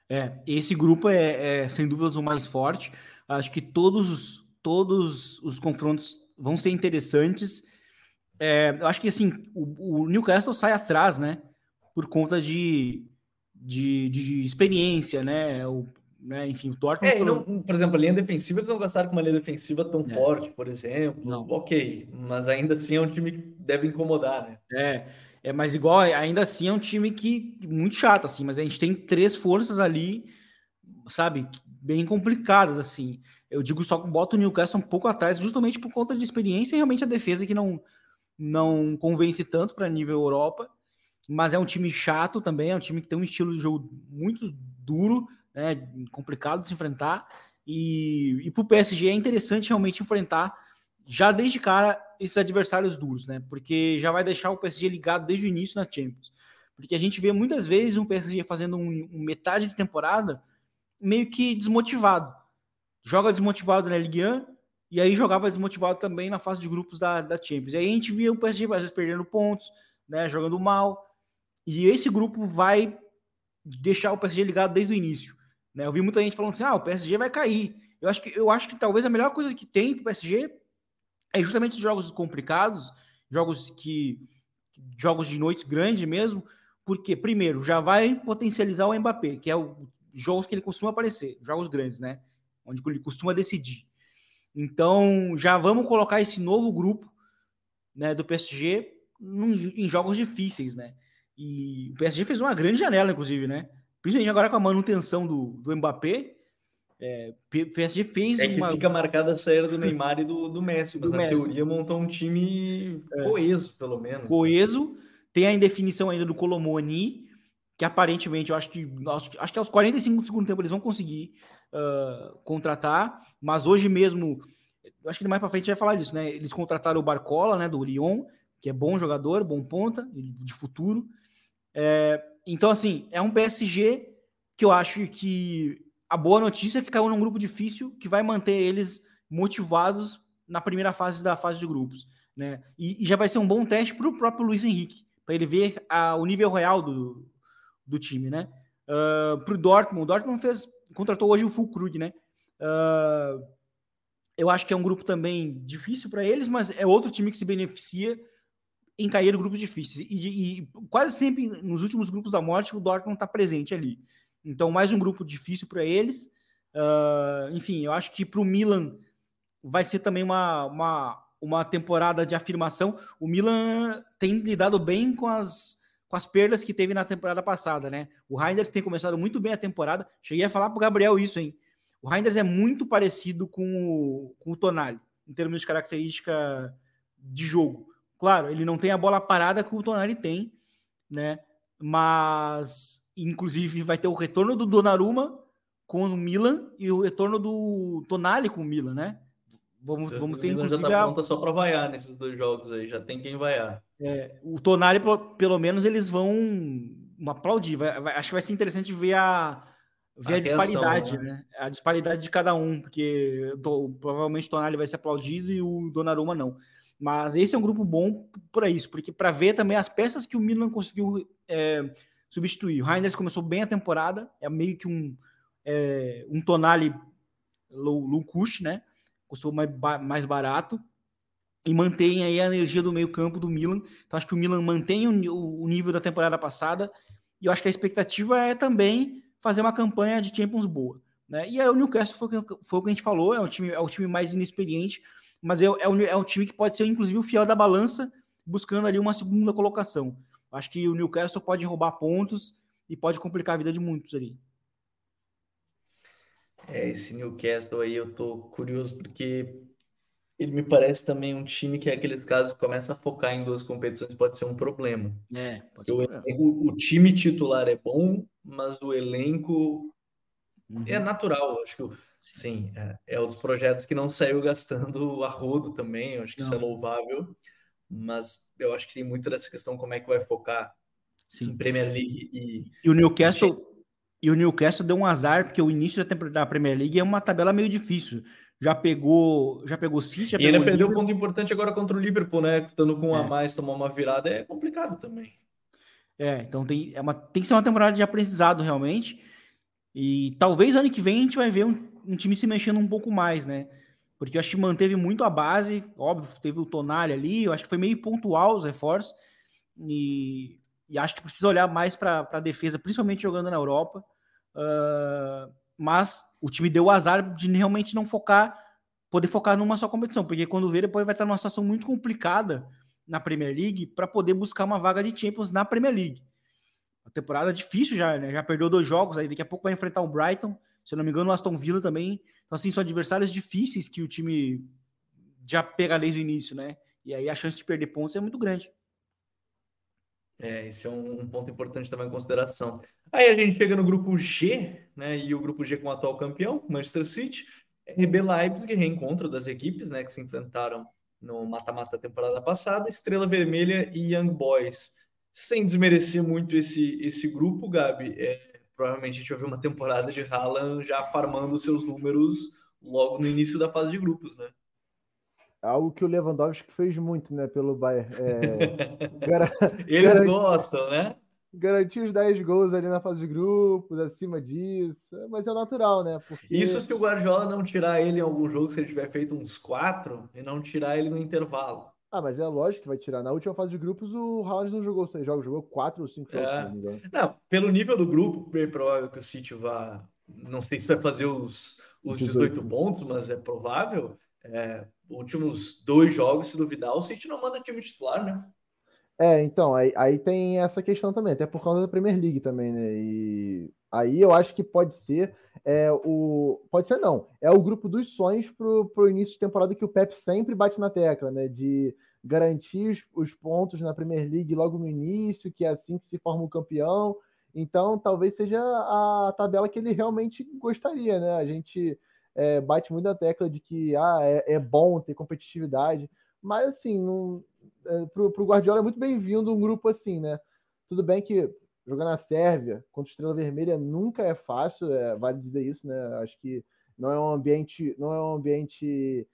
É, esse grupo é, é sem dúvidas o mais forte. Acho que todos, todos os confrontos vão ser interessantes. É, eu acho que assim, o, o, Newcastle sai atrás, né? Por conta de, de, de experiência, né? O, né? Enfim, o Dortmund. É, não, por exemplo, a linha defensiva, eles não gostaram com uma linha defensiva tão é. forte, por exemplo. Não. Ok, mas ainda assim é um time que deve incomodar, né? É, é, mas igual, ainda assim é um time que muito chato, assim, mas a gente tem três forças ali, sabe, bem complicadas, assim. Eu digo só que bota o Newcastle um pouco atrás, justamente por conta de experiência e realmente a defesa que não, não convence tanto para nível Europa, mas é um time chato também, é um time que tem um estilo de jogo muito duro, né, complicado de se enfrentar. E, e para o PSG é interessante realmente enfrentar já desde cara esses adversários duros, né? Porque já vai deixar o PSG ligado desde o início na Champions. Porque a gente vê muitas vezes um PSG fazendo um, um metade de temporada meio que desmotivado. Joga desmotivado na Ligue 1 e aí jogava desmotivado também na fase de grupos da, da Champions. E aí a gente via o PSG às vezes perdendo pontos, né? Jogando mal. E esse grupo vai deixar o PSG ligado desde o início. Né? Eu vi muita gente falando assim: ah, o PSG vai cair. Eu acho que, eu acho que talvez a melhor coisa que tem para o PSG é justamente os jogos complicados, jogos que. jogos de noite grande mesmo, porque, primeiro, já vai potencializar o Mbappé, que é o jogos que ele costuma aparecer, jogos grandes, né? Onde ele costuma decidir. Então, já vamos colocar esse novo grupo né, do PSG num, em jogos difíceis, né? E o PSG fez uma grande janela, inclusive, né? Principalmente agora com a manutenção do, do Mbappé. É, PSG fez é uma... que fica marcada a saída do Neymar e do, do Messi, mas do na Messi. teoria montou um time é. coeso, pelo menos. Coeso. Tem a indefinição ainda do Colomoni, que aparentemente eu acho que acho que aos 45 do segundo tempo eles vão conseguir uh, contratar, mas hoje mesmo, eu acho que mais para frente vai falar disso, né? Eles contrataram o Barcola, né, do Lyon, que é bom jogador, bom ponta, de futuro. É, então, assim, é um PSG que eu acho que a boa notícia é que caiu num grupo difícil que vai manter eles motivados na primeira fase da fase de grupos. Né? E, e já vai ser um bom teste para o próprio Luiz Henrique, para ele ver a, o nível real do, do time. Né? Uh, para o Dortmund, o Dortmund fez, contratou hoje o Fulkrug, né? Uh, eu acho que é um grupo também difícil para eles, mas é outro time que se beneficia em cair grupos difíceis. E, e, quase sempre nos últimos grupos da morte o Dortmund está presente ali. Então, mais um grupo difícil para eles. Uh, enfim, eu acho que para o Milan vai ser também uma, uma, uma temporada de afirmação. O Milan tem lidado bem com as, com as perdas que teve na temporada passada, né? O Reinders tem começado muito bem a temporada. Cheguei a falar para o Gabriel isso, hein? O Reinders é muito parecido com o, com o Tonali, em termos de característica de jogo. Claro, ele não tem a bola parada que o Tonali tem, né? Mas, inclusive, vai ter o retorno do Donnarumma com o Milan e o retorno do Tonali com o Milan, né? Vamos, vamos ter, inclusive... Já tá pronta só para vaiar nesses dois jogos aí, já tem quem vaiar. É, o Tonali, pelo menos, eles vão aplaudir. Vai, vai, acho que vai ser interessante ver a, ver a, a disparidade, né? né? A disparidade de cada um, porque do, provavelmente o Tonali vai ser aplaudido e o Donnarumma não. Mas esse é um grupo bom para isso, porque para ver também as peças que o Milan conseguiu é, substituir. O Reinders começou bem a temporada, é meio que um, é, um Tonali low, low cost, né? Custou mais, mais barato e mantém aí a energia do meio campo do Milan. Então acho que o Milan mantém o, o nível da temporada passada e eu acho que a expectativa é também fazer uma campanha de Champions boa. Né? E aí o Newcastle foi, foi o que a gente falou, é o time, é o time mais inexperiente, mas é, é, um, é um time que pode ser, inclusive, o fiel da balança, buscando ali uma segunda colocação. Acho que o Newcastle pode roubar pontos e pode complicar a vida de muitos ali. É, esse Newcastle aí eu tô curioso porque ele me parece também um time que é aqueles casos que começa a focar em duas competições pode ser um problema. É, pode ser um problema. O, o, time titular é bom, mas o elenco uhum. é natural. Acho que Sim, é, é um dos projetos que não saiu gastando a rodo também, eu acho que não. isso é louvável, mas eu acho que tem muito dessa questão como é que vai focar Sim. em Premier League e... E o Newcastle... E o Newcastle deu um azar, porque o início da Premier League é uma tabela meio difícil. Já pegou, já pegou City, já e pegou ele perdeu um ponto importante agora contra o Liverpool, né? Estando com um é. a mais, tomar uma virada é complicado também. É, então tem, é uma, tem que ser uma temporada de aprendizado realmente. E talvez ano que vem a gente vai ver um, um time se mexendo um pouco mais, né? porque eu acho que manteve muito a base, óbvio, teve o Tonali ali, eu acho que foi meio pontual os reforços, e, e acho que precisa olhar mais para a defesa, principalmente jogando na Europa. Uh, mas o time deu o azar de realmente não focar, poder focar numa só competição, porque quando vê, depois vai estar numa situação muito complicada na Premier League para poder buscar uma vaga de Champions na Premier League. A temporada difícil já, né? Já perdeu dois jogos, aí daqui a pouco vai enfrentar o Brighton, se eu não me engano, o Aston Villa também. Então, assim, são adversários difíceis que o time já pega desde o início, né? E aí a chance de perder pontos é muito grande. É, esse é um, ponto importante também em consideração. Aí a gente chega no grupo G, né? E o grupo G com o atual campeão, Manchester City, RB Leipzig, reencontro das equipes, né? Que se enfrentaram no mata-mata da temporada passada, Estrela Vermelha e Young Boys. Sem desmerecer muito esse, esse grupo, Gabi, é, provavelmente a gente vai ver uma temporada de Haaland já farmando seus números logo no início da fase de grupos, né? Algo que o Lewandowski fez muito, né, pelo Bayern. É, gar... Eles gostam, né? Garantir os 10 gols ali na fase de grupos, acima disso. Mas é natural, né? Porque... Isso se o Guardiola não tirar ele em algum jogo, se ele tiver feito uns 4 e não tirar ele no intervalo. Ah, mas é lógico que vai tirar. Na última fase de grupos, o Haaland não jogou seis jogos, jogou quatro ou cinco jogos. É. Não, não, pelo nível do grupo, é provável que o City vá. Não sei se vai fazer os, os 18, 18 pontos, mas é provável. É, últimos dois jogos, se duvidar, o City não manda time titular, né? É, então, aí, aí tem essa questão também, até por causa da Premier League também, né? E aí eu acho que pode ser é, o. Pode ser não. É o grupo dos sonhos pro, pro início de temporada que o Pep sempre bate na tecla, né? De garantir os, os pontos na Premier League logo no início, que é assim que se forma o campeão. Então, talvez seja a tabela que ele realmente gostaria, né? A gente é, bate muito na tecla de que ah, é, é bom ter competitividade, mas assim, não, é, pro, pro Guardiola é muito bem-vindo um grupo assim, né? Tudo bem que jogar na Sérvia contra Estrela Vermelha nunca é fácil, é, vale dizer isso, né? Acho que não é um ambiente, não é um ambiente,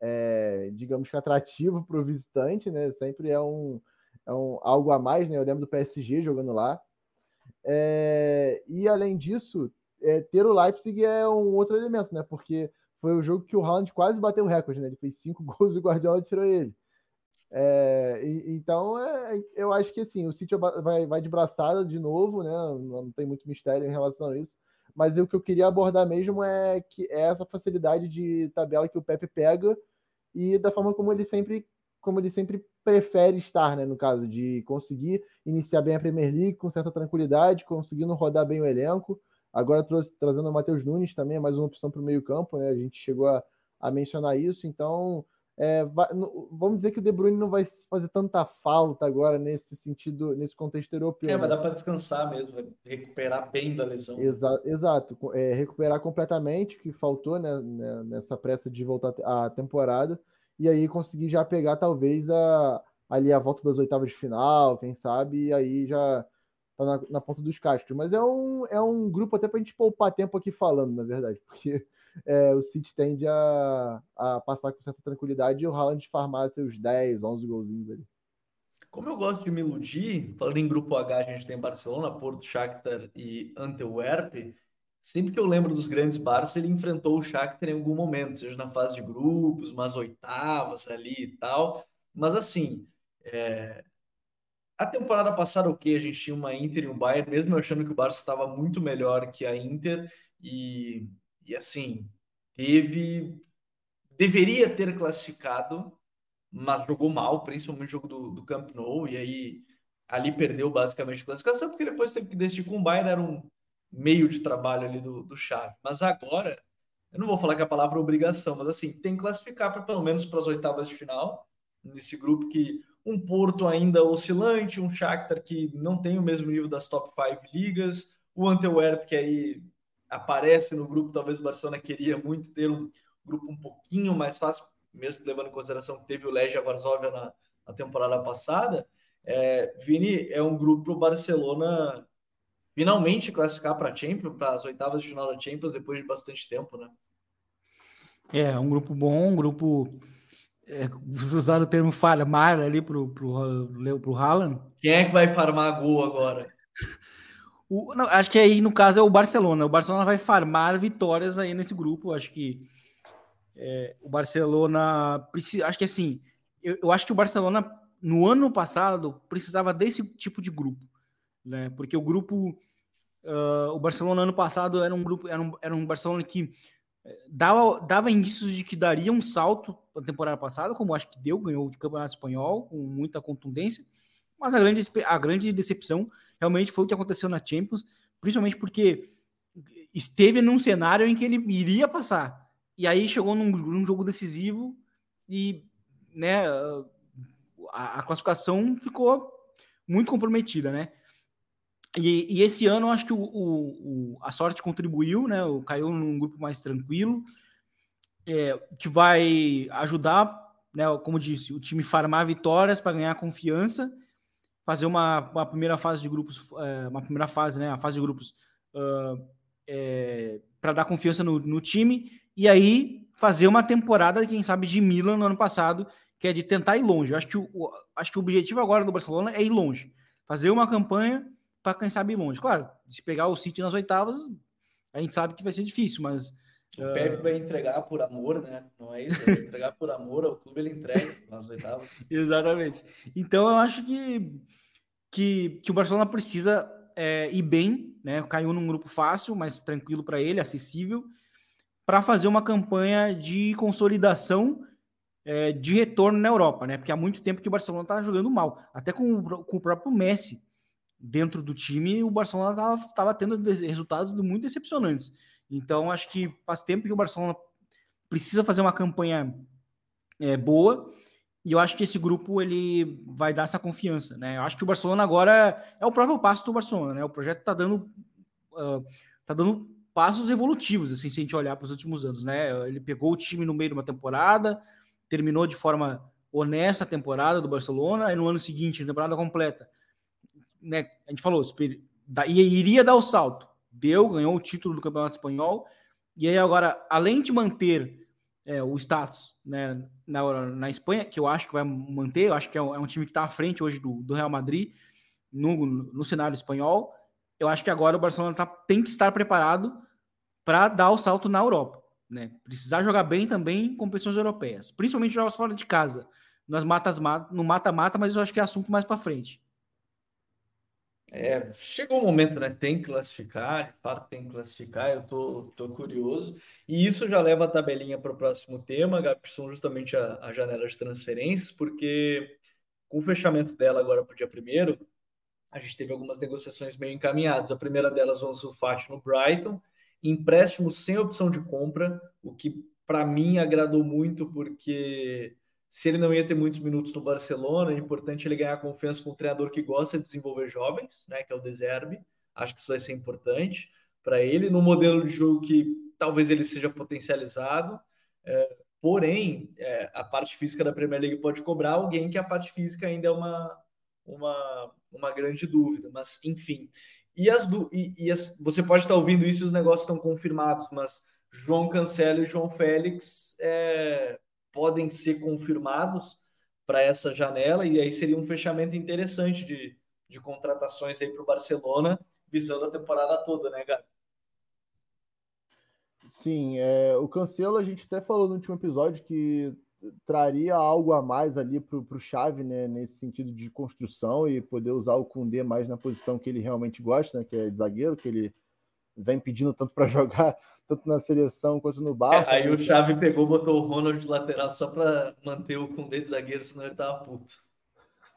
é, digamos que atrativo para o visitante, né? Sempre é um, é um algo a mais, né? Eu lembro do PSG jogando lá. É, e além disso, é, ter o Leipzig é um outro elemento, né? Porque foi o jogo que o Haaland quase bateu o recorde, né? Ele fez cinco gols e o Guardiola tirou ele. É, então, é, eu acho que assim, o City vai, vai de braçada de novo, né? Não, tem muito mistério em relação a isso. Mas o que eu queria abordar mesmo é que é essa facilidade de tabela que o Pepe pega e da forma como ele sempre como ele sempre prefere estar, né? No caso de conseguir iniciar bem a Premier League com certa tranquilidade, conseguindo rodar bem o elenco. Agora trouxe, trazendo o Matheus Nunes também, é mais uma opção para o meio-campo, né? A gente chegou a, a mencionar isso, então é, vamos dizer que o De Bruyne não vai fazer tanta falta agora nesse sentido, nesse contexto europeu. É, mas dá para descansar mesmo, recuperar bem da lesão. Exa exato, é, recuperar completamente, que faltou né, né, nessa pressa de voltar à temporada, e aí conseguir já pegar talvez a, ali a volta das oitavas de final, quem sabe, e aí já tá na, na ponta dos cascos. Mas é um, é um grupo até para a gente poupar tempo aqui falando, na verdade, porque é, o City tende a, a passar com certa tranquilidade e o Haaland farmar seus 10, 11 golzinhos ali. Como eu gosto de me iludir, falando em grupo H, a gente tem Barcelona, Porto, Shakhtar e Antwerp. Sempre que eu lembro dos grandes Barça, ele enfrentou o Shakhtar em algum momento, seja na fase de grupos, umas oitavas ali e tal. Mas assim, é... a temporada passada, o que a gente tinha uma Inter e um Bayern, mesmo achando que o Barça estava muito melhor que a Inter e e assim, teve. Deveria ter classificado, mas jogou mal, principalmente o jogo do, do Camp Nou, e aí ali perdeu basicamente a classificação, porque depois teve que decidir com o Bayern, era um meio de trabalho ali do, do Chave. Mas agora, eu não vou falar que a palavra é obrigação, mas assim, tem que classificar para pelo menos para as oitavas de final, nesse grupo que um Porto ainda oscilante, um Shakhtar que não tem o mesmo nível das top 5 ligas, o Antwerp que aí aparece no grupo, talvez o Barcelona queria muito ter um grupo um pouquinho mais fácil, mesmo levando em consideração que teve o Legia Varsóvia na, na temporada passada. É, Vini, é um grupo para o Barcelona finalmente classificar para a Champions, para as oitavas de final da Champions, depois de bastante tempo, né? É, um grupo bom, um grupo. É, vocês usaram o termo falha mar ali para o pro, pro Haaland. Quem é que vai farmar gol agora? O, não, acho que aí, no caso, é o Barcelona. O Barcelona vai farmar vitórias aí nesse grupo. Acho que É, o Barcelona precisa. Acho que assim, eu, eu, acho que o Barcelona no ano passado precisava desse tipo de grupo, né? Porque o grupo, uh, o Barcelona ano passado era um grupo, era um, era um Barcelona que é, dava, dava indícios de que daria um salto na temporada passada, como acho que deu, ganhou o Campeonato Espanhol com muita contundência, mas a grande, a grande decepção realmente foi o que aconteceu na Champions, principalmente porque esteve num cenário em que ele iria passar. E aí chegou num, num jogo decisivo e né, a, a, classificação ficou muito comprometida, né? E, e esse ano acho que o, o, o, a sorte contribuiu, né? O caiu num grupo mais tranquilo, é, que vai ajudar, né? Como disse, o time farmar vitórias para ganhar confiança, fazer uma, uma primeira fase de grupos, é, uma primeira fase, né? A fase de grupos uh, é, para dar confiança no, no, time e aí fazer uma temporada, quem sabe, de Milan no ano passado, que é de tentar ir longe. Eu acho que o, o, acho que o objetivo agora do Barcelona é ir longe, fazer uma campanha para quem sabe ir longe. Claro, se pegar o City nas oitavas, a gente sabe que vai ser difícil, mas o. Pepe vai entregar por amor, né? Não é isso? Vai entregar por amor ao clube, ele entrega nas oitavas. Exatamente. Então eu acho que, que, que o Barcelona precisa é, ir bem, né? Caiu num grupo fácil, mas tranquilo para ele, acessível, para fazer uma campanha de consolidação é, de retorno na Europa, né? Porque há muito tempo que o Barcelona está jogando mal, até com, com, o próprio Messi dentro do time, o Barcelona estava tendo resultados muito decepcionantes. Então, acho que faz tempo que o Barcelona precisa fazer uma campanha é, boa e eu acho que esse grupo ele vai dar essa confiança, né? Eu acho que o Barcelona agora é o próprio passo do Barcelona, né? O projeto está dando uh, tá dando passos evolutivos, assim, se a gente olhar para os últimos anos, né? Ele pegou o time no meio de uma temporada, terminou de forma honesta a temporada do Barcelona, e no ano seguinte, temporada completa, né? A gente falou, iria dar o salto, deu, ganhou o título do Campeonato Espanhol, e aí agora, além de manter é, o status né, na, na Espanha, que eu acho que vai manter, eu acho que é um, é um time que está à frente hoje do, do Real Madrid no, no cenário espanhol. Eu acho que agora o Barcelona tá, tem que estar preparado para dar o salto na Europa. Né? Precisar jogar bem também em competições europeias, principalmente jogos fora de casa, nas matas, no mata-mata, mas eu acho que é assunto mais para frente. É, chegou o momento, né? Tem que classificar, de fato tem que classificar, eu tô, tô curioso. E isso já leva a tabelinha para o próximo tema, Gabi, que são justamente a, a janela de transferências, porque com o fechamento dela agora para o dia primeiro, a gente teve algumas negociações meio encaminhadas. A primeira delas, o Ansu no Brighton, empréstimo sem opção de compra, o que para mim agradou muito, porque se ele não ia ter muitos minutos no Barcelona, é importante ele ganhar confiança com um treinador que gosta de desenvolver jovens, né, que é o Deserbe. Acho que isso vai ser importante para ele, no modelo de jogo que talvez ele seja potencializado. É, porém, é, a parte física da Premier League pode cobrar alguém que a parte física ainda é uma, uma, uma grande dúvida. Mas, enfim. E, as, e, e as, você pode estar ouvindo isso e os negócios estão confirmados, mas João Cancelo e João Félix é, podem ser confirmados para essa janela, e aí seria um fechamento interessante de, de contratações aí para o Barcelona, visando a temporada toda, né, Gabi? Sim, é, o Cancelo a gente até falou no último episódio que traria algo a mais ali para o Chave, né, nesse sentido de construção e poder usar o Kundê mais na posição que ele realmente gosta, né, que é de zagueiro, que ele vem pedindo tanto para jogar, tanto na seleção quanto no Barça. É, aí né? o Xavi pegou, botou o Ronald de lateral só para manter o Condé de zagueiro, senão ele tava puto.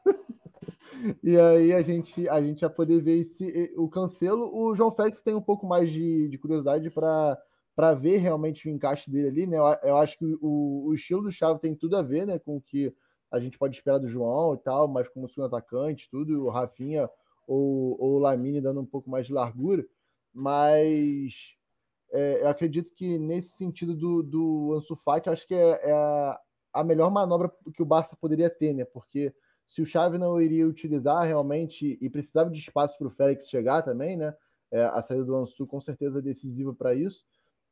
e aí a gente, a gente vai poder ver esse, o Cancelo. O João Félix tem um pouco mais de, de curiosidade para ver realmente o encaixe dele ali, né? Eu, eu acho que o, o estilo do Xavi tem tudo a ver, né, com o que a gente pode esperar do João e tal, mas como segundo atacante, tudo, o Rafinha ou, ou o Lamine dando um pouco mais de largura mas é, eu acredito que nesse sentido do, do Ansu Fati, acho que é, é a, a, melhor manobra que o Barça poderia ter, né? Porque se o Xavi não iria utilizar realmente e precisava de espaço para o Félix chegar também, né? É, a saída do Ansu com certeza é decisiva para isso.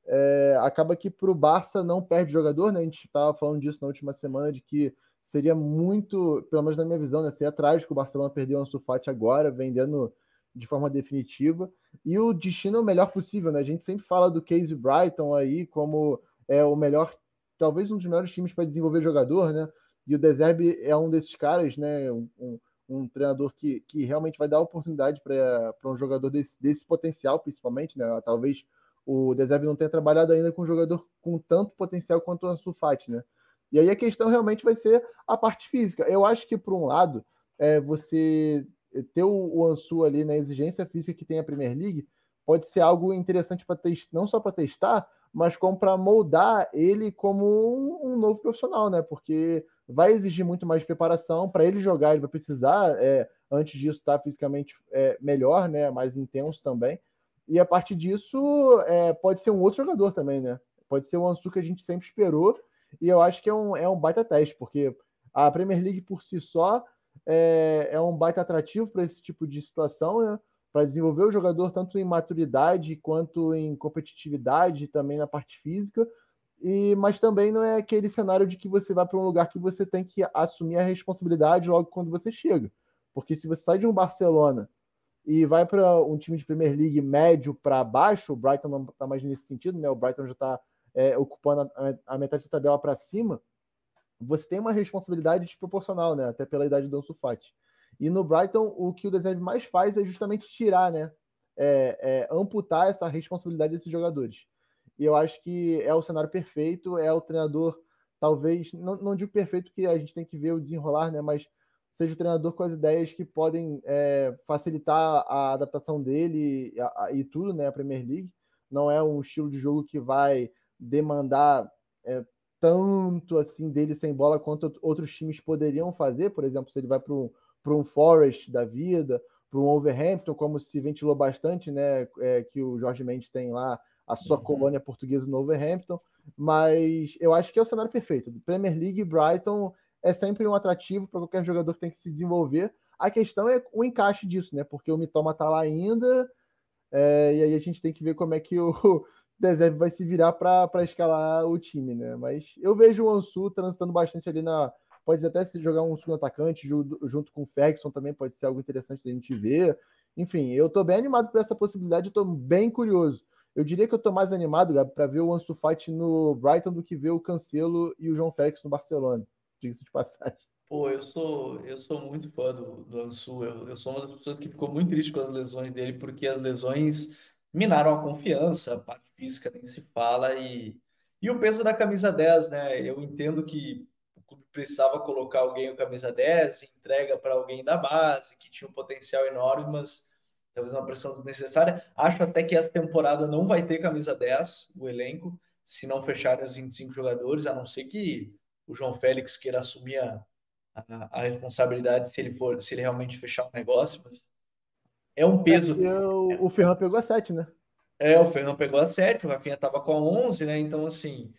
É, acaba que para o Barça não perde jogador, né? A gente estava falando disso na última semana, de que seria muito, pelo menos na minha visão, né? Seria trágico o Barcelona perder o Ansu Fati agora, vendendo de forma definitiva. E o destino é o melhor possível, né? A gente sempre fala do Case Brighton aí como é o melhor talvez um dos melhores times para desenvolver jogador, né? E o Deserbe é um desses caras, né? Um, um, um treinador que, que realmente vai dar oportunidade para um jogador desse, desse potencial, principalmente, né? Talvez o Deserve não tenha trabalhado ainda com um jogador com tanto potencial quanto o Ansu né? E aí a questão realmente vai ser a parte física. Eu acho que, por um lado, é, você ter o, Ansu ali na exigência física que tem a Premier League pode ser algo interessante para testar, não só para testar, mas como para moldar ele como um, um, novo profissional, né? Porque vai exigir muito mais preparação para ele jogar, ele vai precisar, é, antes disso, estar tá fisicamente é, melhor, né? Mais intenso também. E a partir disso, é, pode ser um outro jogador também, né? Pode ser o Ansu que a gente sempre esperou. E eu acho que é um, é um baita teste, porque a Premier League por si só é, é um baita atrativo para esse tipo de situação, né? Para desenvolver o jogador tanto em maturidade quanto em competitividade, também na parte física. E, mas também não é aquele cenário de que você vai para um lugar que você tem que assumir a responsabilidade logo quando você chega. Porque se você sai de um Barcelona e vai para um time de Premier League médio para baixo, o Brighton não está mais nesse sentido, né? O Brighton já está é, ocupando a, a metade da tabela para cima você tem uma responsabilidade desproporcional, né? Até pela idade do Ansu Fati. E no Brighton, o que o Deserve mais faz é justamente tirar, né? É, é, amputar essa responsabilidade desses jogadores. E eu acho que é o cenário perfeito, é o treinador, talvez, não, não digo perfeito que a gente tem que ver o desenrolar, né? Mas seja o treinador com as ideias que podem é, facilitar a adaptação dele e, a, e, tudo, né? A Premier League. Não é um estilo de jogo que vai demandar é, tanto assim dele sem bola quanto outros times poderiam fazer. Por exemplo, se ele vai para um, um Forest da vida, para um Overhampton, como se ventilou bastante, né? É, que o Jorge Mendes tem lá a sua uhum. colônia portuguesa no Overhampton. Mas eu acho que é o cenário perfeito. Premier League e Brighton é sempre um atrativo para qualquer jogador que tem que se desenvolver. A questão é o encaixe disso, né? Porque o Mitoma está lá ainda, é, e aí a gente tem que ver como é que o, Deserve vai se virar para escalar o time, né? Mas eu vejo o Ansu transitando bastante ali na. Pode até se jogar um segundo atacante junto com o Ferguson também, pode ser algo interessante a gente ver. Enfim, eu tô bem animado por essa possibilidade, eu tô bem curioso. Eu diria que eu tô mais animado, Gabi, para ver o Ansu Fati no Brighton do que ver o Cancelo e o João Félix no Barcelona. Diga-se de passagem. Pô, eu sou, eu sou muito fã do, do Ansu. Eu, eu sou uma das pessoas que ficou muito triste com as lesões dele, porque as lesões minaram a confiança, a parte física nem se fala, e, e o peso da camisa 10, né? Eu entendo que o clube precisava colocar alguém com camisa 10, entrega para alguém da base, que tinha um potencial enorme, mas talvez uma pressão desnecessária. Acho até que essa temporada não vai ter camisa 10, o elenco, se não fecharem os 25 jogadores, a não ser que o João Félix queira assumir a, a, a responsabilidade se ele for, se ele realmente fechar o negócio, mas é um peso. É o, o Ferran pegou a 7, né? É, o Ferran pegou a 7, o Rafinha estava com a 11, né? Então, assim,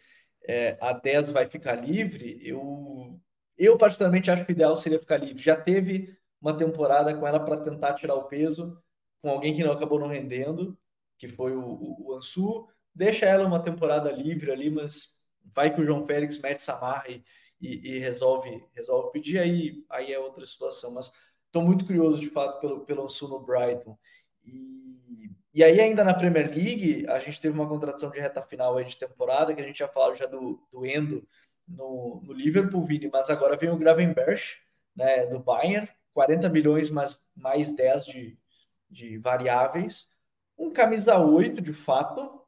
é, a 10 vai ficar livre. Eu, eu, particularmente, acho que o ideal seria ficar livre. Já teve uma temporada com ela para tentar tirar o peso, com alguém que não acabou não rendendo, que foi o, o, o Ansu. Deixa ela uma temporada livre ali, mas vai que o João Félix mete Samarra e, e, e resolve, resolve pedir, aí, aí é outra situação. Mas Estou muito curioso, de fato, pelo, pelo no Brighton. E, e aí, ainda na Premier League, a gente teve uma contratação de reta final aí de temporada, que a gente já falou já do, do Endo no, no Liverpool, Vini, mas agora vem o Gravenberch, né, do Bayern, 40 milhões mais, mais 10 de, de variáveis. Um camisa 8, de fato,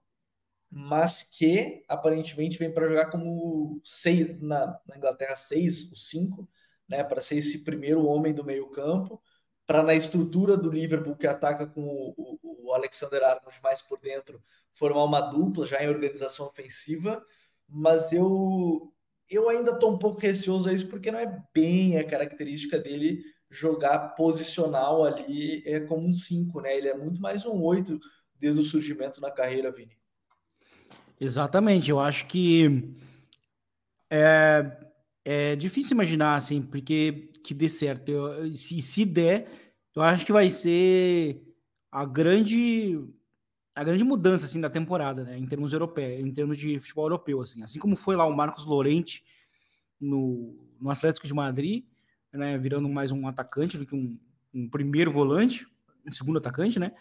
mas que aparentemente vem para jogar como 6 na, na Inglaterra 6, o 5, né, para ser esse primeiro homem do meio-campo, para na estrutura do Liverpool que ataca com o, o, o, Alexander Arnold mais por dentro formar uma dupla já em organização ofensiva, mas eu eu ainda estou um pouco receoso a isso porque não é bem a característica dele jogar posicional ali é como um 5, né? Ele é muito mais um 8 desde o surgimento na carreira, Vini. Exatamente, eu acho que é, é difícil imaginar, assim, porque que dê certo. Eu, se, se der, eu acho que vai ser a grande a grande mudança assim da temporada, né, em termos europeus, em termos de futebol europeu, assim, assim como foi lá o Marcos Lorente no, no Atlético de Madrid, né, virando mais um atacante do que um, um primeiro volante, um segundo atacante, né?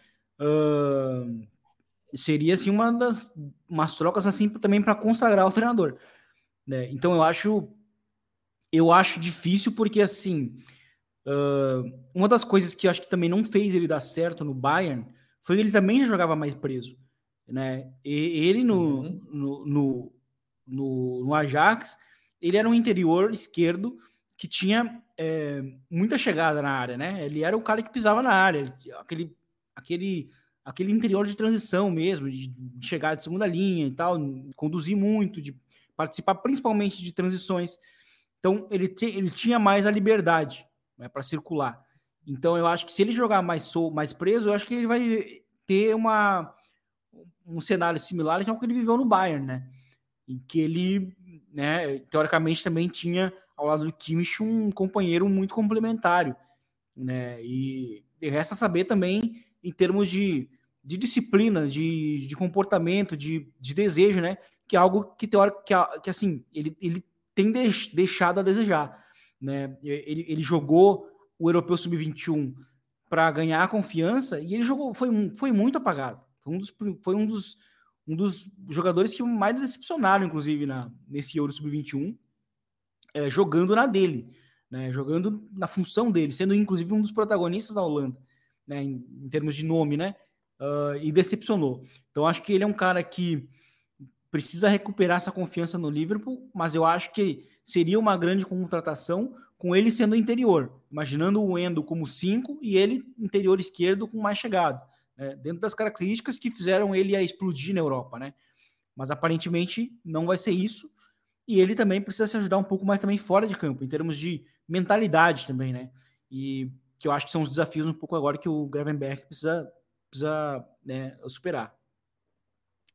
Uh, seria assim uma das umas trocas assim também para consagrar o treinador Né? Então eu acho eu acho difícil porque assim uh, uma das coisas que eu acho que também não fez ele dar certo no Bayern foi que ele também já jogava mais preso, né? E ele no, uhum. no, no, no, no Ajax ele era um interior esquerdo que tinha é, muita chegada na área, né? Ele era o cara que pisava na área, aquele, aquele, aquele interior de transição mesmo, de, chegar de segunda linha e tal, conduzir muito, de participar principalmente de transições. Então ele, te, ele tinha mais a liberdade né, para circular. Então eu acho que se ele jogar mais sol, mais preso, eu acho que ele vai ter uma um cenário similar ao que ele viveu no Bayern, né? Em que ele, né, teoricamente também tinha ao lado do Kimmich um companheiro muito complementário, né? E, e resta saber também em termos de, de disciplina, de, de comportamento, de, de desejo, né? Que é algo que teórico que, que assim ele, ele tem deixado a desejar, né? Ele, ele jogou o europeu sub-21 para ganhar confiança e ele jogou foi, foi muito apagado. Foi um dos, foi um dos, um dos jogadores que mais decepcionaram, inclusive, na, nesse Euro Sub-21 é, jogando na dele, né, jogando na função dele, sendo inclusive um dos protagonistas da Holanda, né, em, em termos de nome, né, uh, e decepcionou. Então acho que ele é um cara que precisa recuperar essa confiança no Liverpool, mas eu acho que seria uma grande contratação com ele sendo interior, imaginando o Endo como 5 e ele interior esquerdo com mais chegado, né, dentro das características que fizeram ele a explodir na Europa, né? Mas aparentemente não vai ser isso e ele também precisa se ajudar um pouco mais também fora de campo, em termos de mentalidade também, né? E que eu acho que são os desafios um pouco agora que o Gravenberg precisa, precisa né, superar.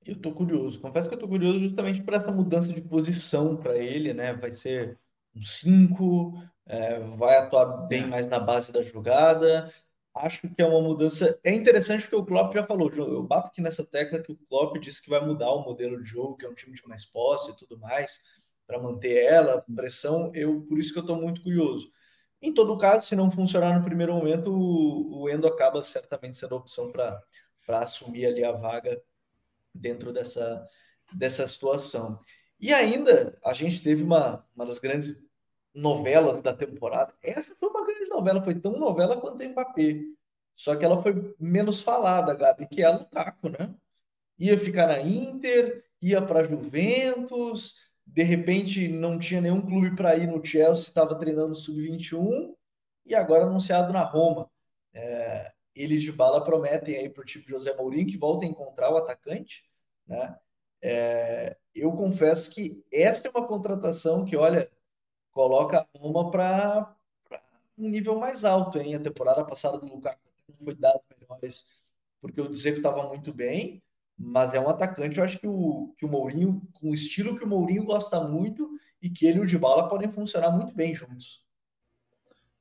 Eu tô curioso, confesso que eu tô curioso justamente por essa mudança de posição para ele, né? Vai ser um 5, é, vai atuar bem é. mais na base da jogada. Acho que é uma mudança. É interessante porque o Klopp já falou. Eu bato aqui nessa tecla que o Klopp disse que vai mudar o modelo de jogo, que é um time de mais posse e tudo mais para manter ela, pressão, eu por isso que eu estou muito curioso. Em todo caso, se não funcionar no primeiro momento, o, o Endo acaba certamente sendo a opção para assumir ali a vaga dentro dessa, dessa situação. E ainda, a gente teve uma, uma das grandes novelas da temporada. Essa foi uma grande novela, foi tão novela quanto o Mbappé. Só que ela foi menos falada, Gabi, que é a Lukaku, né? Ia ficar na Inter, ia para Juventus, de repente não tinha nenhum clube para ir no Chelsea, estava treinando sub-21 e agora anunciado na Roma. É, eles de bala prometem aí para o tipo José Mourinho que volta a encontrar o atacante, né? É, eu confesso que essa é uma contratação que, olha, coloca a Roma para um nível mais alto, hein? A temporada passada do Lukaku foi dado melhores porque o Dzeko estava muito bem, mas é um atacante, eu acho que o, que o Mourinho, com o estilo que o Mourinho gosta muito, e que ele e o Dybala podem funcionar muito bem juntos.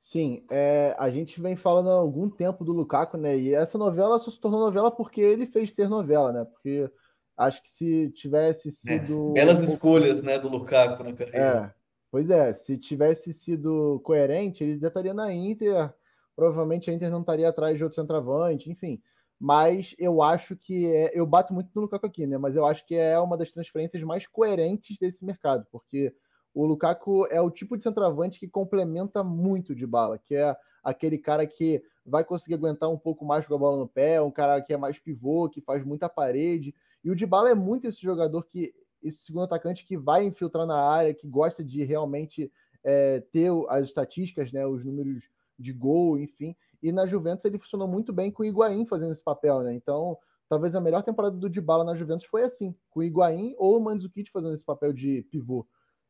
Sim, é, a gente vem falando há algum tempo do Lukaku, né? E essa novela só se tornou novela porque ele fez ser novela, né? Porque acho que se tivesse é, sido. É, belas um pouco... escolhas, né, do Lukaku na carreira. É, pois é, se tivesse sido coerente, ele já estaria na Inter. Provavelmente a Inter não estaria atrás de outro centroavante, enfim mas eu acho que é, eu bato muito no Lukaku aqui, né? Mas eu acho que é uma das transferências mais coerentes desse mercado, porque o Lukaku é o tipo de centroavante que complementa muito de bala, que é aquele cara que vai conseguir aguentar um pouco mais com a bola no pé, um cara que é mais pivô, que faz muita parede. E o Dybala é muito esse jogador que esse segundo atacante que vai infiltrar na área, que gosta de realmente é, ter as estatísticas, né, os números de gol, enfim. E na Juventus ele funcionou muito bem com o Higuaín fazendo esse papel, né? Então, talvez a melhor temporada do Dybala na Juventus foi assim, com o Higuaín ou o Mandzukic fazendo esse papel de pivô.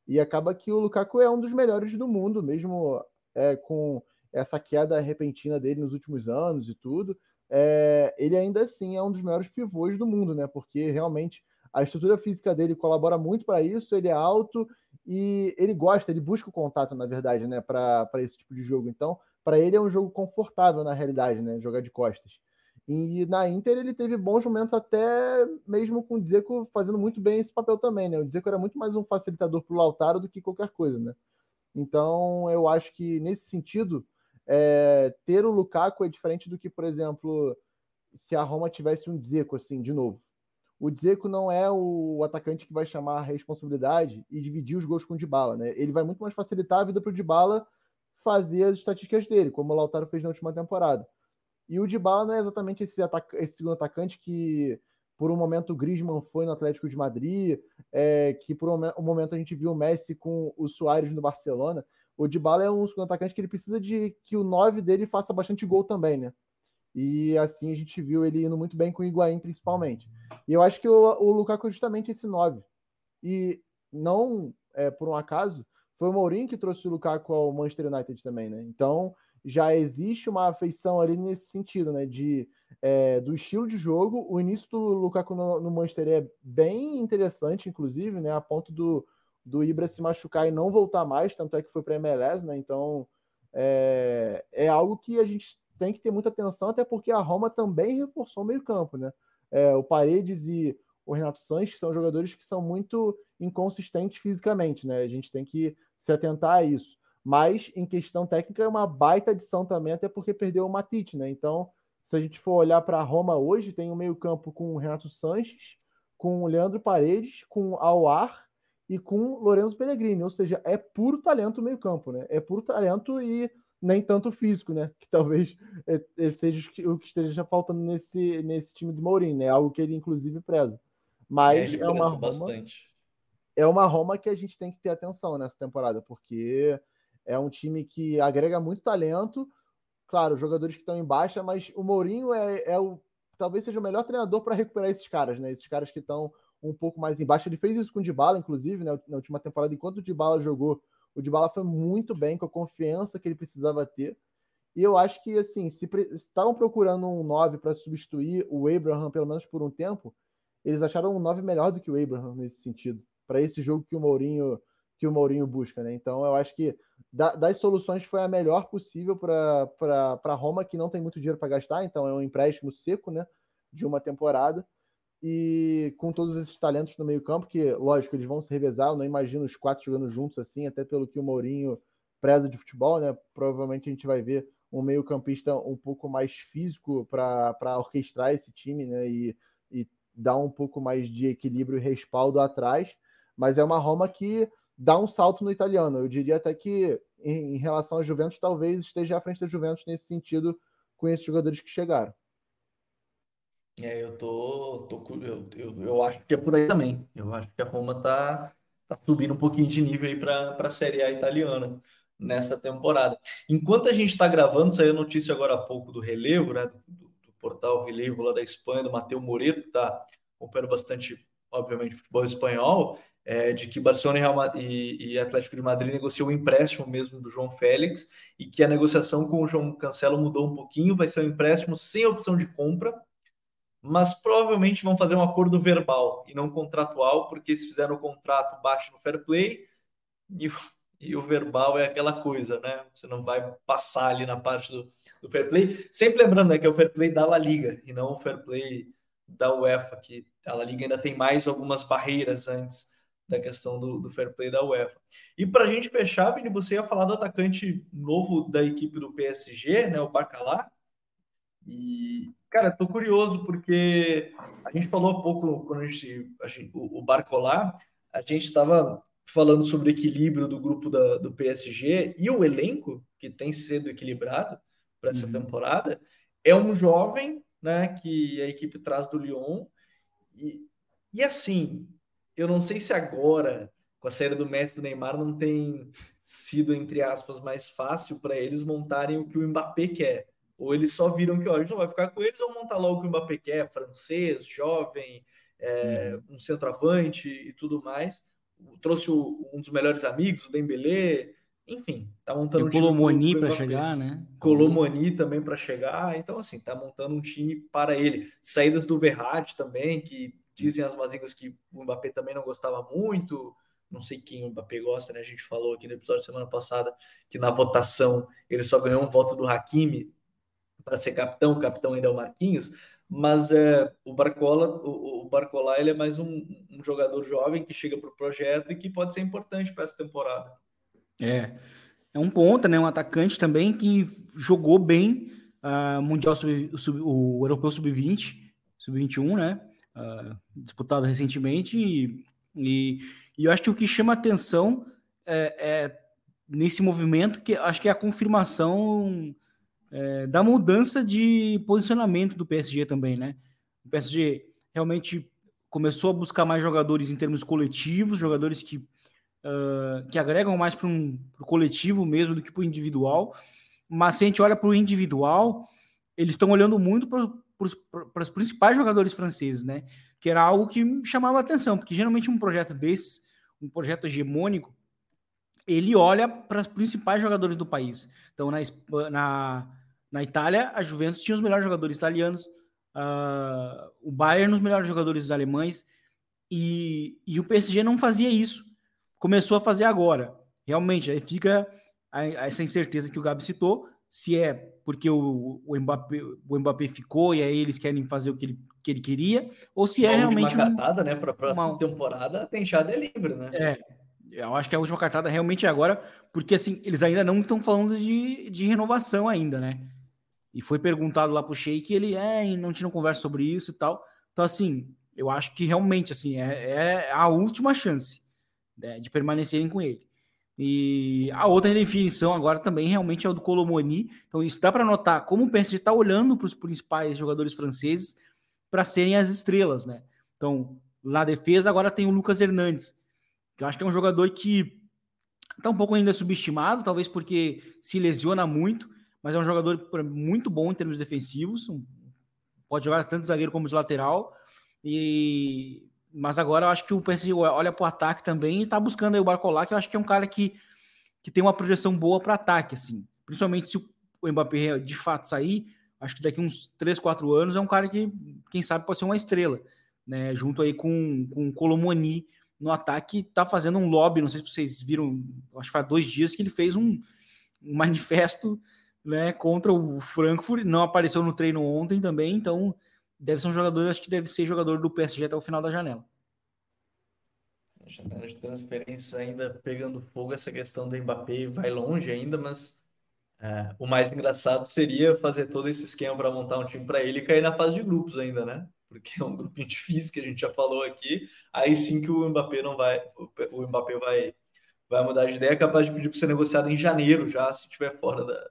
E acaba que o Lukaku é um dos melhores do mundo, mesmo é, com essa queda repentina dele nos últimos anos e tudo. É, ele ainda assim é um dos melhores pivôs do mundo, né? Porque realmente a estrutura física dele colabora muito para isso. Ele é alto e ele gosta, ele busca o contato, na verdade, né? Para esse tipo de jogo. Então, para ele é um jogo confortável na realidade, né? Jogar de costas. E na Inter ele teve bons momentos até mesmo com o Dzeko fazendo muito bem esse papel também, né? O Dzeko era muito mais um facilitador para o Lautaro do que qualquer coisa, né? Então eu acho que nesse sentido é, ter o Lukaku é diferente do que, por exemplo, se a Roma tivesse um Dzeko assim de novo. o Dzeko não é o atacante que vai chamar a responsabilidade e dividir os gols com o Dybala, né? Ele vai muito mais facilitar a vida para o Dybala fazer as estatísticas dele, como o Lautaro fez na última temporada. E o Dybala não é exatamente esse, esse segundo atacante que por um momento o Griezmann foi no Atlético de Madrid, é, que por um, momento a gente viu o Messi com o Soares no Barcelona. O Dybala é um segundo atacante que ele precisa de que o 9 dele faça bastante gol também, né? E assim a gente viu ele indo muito bem com o Higuaín, principalmente. E eu acho que o, o Lukaku é justamente esse 9. E não é, por um acaso, foi o Mourinho que trouxe o Lukaku ao Manchester United também, né? Então já existe uma afeição ali nesse sentido, né? De é, do estilo de jogo. O início do Lukaku no, no, Manchester é bem interessante, inclusive, né? A ponto do, do Ibra se machucar e não voltar mais, tanto é que foi para a MLS, né? Então é, é algo que a gente tem que ter muita atenção, até porque a Roma também reforçou o meio-campo, né? É, o Paredes e o Renato Sanches são jogadores que são muito inconsistentes fisicamente, né? A gente tem que se atentar a isso. Mas em questão técnica é uma baita adição também, até porque perdeu o Matite, né? Então, se a gente for olhar para a Roma hoje, tem um meio-campo com o Renato Sanches, com o Leandro Paredes, com o Aouar e com o Lorenzo Pellegrini, ou seja, é puro talento o meio-campo, né? É puro talento e nem tanto físico, né? Que talvez é, é, seja o que esteja faltando nesse, nesse time de Mourinho, né? Algo que ele inclusive preza. Mas é, é uma Roma, bastante. é uma Roma que a gente tem que ter atenção nessa temporada, porque é um time que agrega muito talento. Claro, jogadores que estão em baixa, mas o Mourinho é, é o talvez seja o melhor treinador para recuperar esses caras, né? Esses caras que estão um pouco mais embaixo. Ele fez isso com o Dybala, inclusive, né? na última temporada, enquanto o Dybala jogou, o Dybala foi muito bem, com a confiança que ele precisava ter. E eu acho que, assim, se estavam procurando um 9 para substituir o Abraham, pelo menos por um tempo, eles acharam um 9 melhor do que o Abraham nesse sentido, para esse jogo que o Mourinho que o Mourinho busca, né? Então eu acho que da, das soluções foi a melhor possível para Roma, que não tem muito dinheiro para gastar, então é um empréstimo seco, né? De uma temporada. E com todos esses talentos no meio-campo, que, lógico, eles vão se revezar, eu não imagino os quatro jogando juntos assim, até pelo que o Mourinho preza de futebol, né? Provavelmente a gente vai ver um meio-campista um pouco mais físico para orquestrar esse time, né? E, e dar um pouco mais de equilíbrio e respaldo atrás. Mas é uma Roma que dá um salto no italiano. Eu diria até que, em, relação à Juventus, talvez esteja à frente da Juventus nesse sentido, com esses jogadores que chegaram. É, eu tô, tô eu, eu, eu, acho que é por aí também. Eu acho que a Roma tá, tá subindo um pouquinho de nível aí para a Série A italiana nessa temporada. Enquanto a gente está gravando, saiu notícia agora há pouco do relevo, né, do, do portal Relevo lá da Espanha, do Matheus Moreto, que está acompanhando bastante, obviamente, futebol espanhol é, de que Barcelona e, Real, e, e, Atlético de Madrid negociou o empréstimo mesmo do João Félix e que a negociação com o João Cancelo mudou um pouquinho, vai ser um empréstimo sem opção de compra, mas provavelmente vão fazer um acordo verbal e não contratual, porque se fizer o contrato baixo no fair play e, e, o verbal é aquela coisa, né? Você não vai passar ali na parte do, do fair play. Sempre lembrando né, que é o fair play da La Liga e não o fair play da UEFA, que a La Liga ainda tem mais algumas barreiras antes da questão do, do fair play da UEFA. E para a gente fechar, Vini, você ia falar do atacante novo da equipe do PSG, né, o Bacalá. E, cara, tô curioso porque a gente falou há pouco, quando a gente, a gente o, o Barcolá, a gente estava falando sobre o equilíbrio do grupo da, do PSG e o elenco, que tem sido equilibrado para essa uhum. temporada, é um jovem, né, que a equipe traz do Lyon. E, e assim, eu não sei se agora, com a série do Messi do Neymar, não tem sido, entre aspas, mais fácil para eles montarem o que o Mbappé quer. Ou eles só viram que ó, a gente não vai ficar com eles, ou montar logo o que o Mbappé quer, francês, jovem, é, uhum. um centroavante e tudo mais. Trouxe o, um dos melhores amigos, o Dembélé, enfim, tá montando e um time. Colomoni para chegar, né? Colomoni também para chegar. Então, assim, tá montando um time para ele. Saídas do Verratti também, que Dizem as mazinhas que o Mbappé também não gostava muito. Não sei quem o Mbappé gosta, né? A gente falou aqui no episódio da semana passada que na votação ele só ganhou um voto do Hakimi para ser capitão. O capitão ainda é o Marquinhos. Mas é, o Barcola, o, o Barcola, ele é mais um, um jogador jovem que chega para o projeto e que pode ser importante para essa temporada. É, é um ponta, né? Um atacante também que jogou bem uh, mundial sub, sub, o europeu sub-20, sub-21, né? Uh, disputado recentemente, e, e, e, eu acho que o que chama atenção é, é, nesse movimento, que acho que é a confirmação é, da mudança de posicionamento do PSG também, né? O PSG realmente começou a buscar mais jogadores em termos coletivos, jogadores que, uh, que agregam mais para um coletivo mesmo do que para o individual. Mas se a gente olha para o individual, eles estão olhando muito para os principais jogadores franceses, né? Que era algo que chamava atenção, porque geralmente um projeto desse, um projeto hegemônico, ele olha para os principais jogadores do país. Então, na, na, na Itália, a Juventus tinha os melhores jogadores italianos, uh, o Bayern os melhores jogadores alemães, e, e o PSG não fazia isso. Começou a fazer agora. Realmente, aí fica essa incerteza que o Gabi citou, se é porque o, o, Mbappé, o Mbappé ficou e aí eles querem fazer o que ele, que ele queria, ou se é uma é realmente. Uma cartada, um, né? Para a próxima uma... temporada, tem chave é livre, né? É, eu acho que a última cartada realmente é agora, porque assim, eles ainda não estão falando de, de renovação ainda, né? E foi perguntado lá pro Sheik, ele é, não tinha conversa sobre isso e tal. Então, assim, eu acho que realmente assim é, é a última chance né, de permanecerem com ele. E a outra definição agora também realmente é o do Colomoni. Então, isso dá para notar como o PSG está olhando para os principais jogadores franceses para serem as estrelas, né? Então, na defesa agora tem o Lucas Hernandes, que eu acho que é um jogador que está um pouco ainda subestimado, talvez porque se lesiona muito, mas é um jogador muito bom em termos defensivos, pode jogar tanto zagueiro como de lateral, e mas agora eu acho que o PSG olha para o ataque também e está buscando aí o Barcola, que eu acho que é um cara que, que tem uma projeção boa para ataque, assim, principalmente se o Mbappé de fato sair, acho que daqui uns 3, 4 anos é um cara que, quem sabe, pode ser uma estrela, né, junto aí com, com o Colomoni no ataque, tá fazendo um lobby, não sei se vocês viram, acho que faz dois dias que ele fez um, um manifesto né, contra o Frankfurt, não apareceu no treino ontem também, então deve ser um jogador, acho que deve ser jogador do PSG até o final da janela. A janela de transferência ainda pegando fogo, essa questão do Mbappé vai longe ainda, mas é, o mais engraçado seria fazer todo esse esquema para montar um time para ele e cair na fase de grupos ainda, né? Porque é um grupinho difícil que a gente já falou aqui. Aí sim que o Mbappé não vai, o Mbappé vai, vai mudar de ideia, é capaz de pedir para ser negociado em janeiro já, se estiver fora da,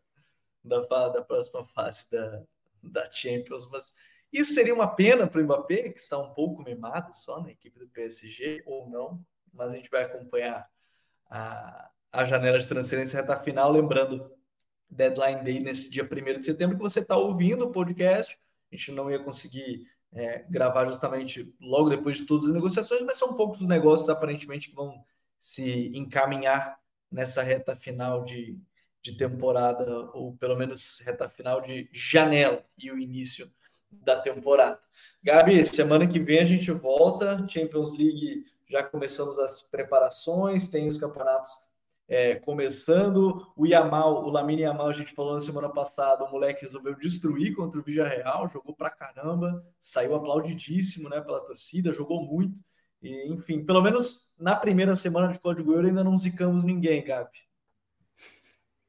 da, da próxima fase da, da Champions, mas isso seria uma pena para o Mbappé, que está um pouco mimado só na equipe do PSG, ou não, mas a gente vai acompanhar a, a janela de transferência reta final, lembrando, deadline day nesse dia 1 de setembro, que você está ouvindo o podcast, a gente não ia conseguir é, gravar justamente logo depois de todas as negociações, mas são poucos os negócios aparentemente que vão se encaminhar nessa reta final de, de temporada, ou pelo menos reta final de janela e o início da temporada. Gabi, semana que vem a gente volta, Champions League já começamos as preparações, tem os campeonatos é, começando. O Yamal, o Lamine Yamal, a gente falou na semana passada, o moleque resolveu destruir contra o Real, jogou pra caramba, saiu aplaudidíssimo né, pela torcida, jogou muito. E, enfim, pelo menos na primeira semana de Código Euro ainda não zicamos ninguém, Gabi.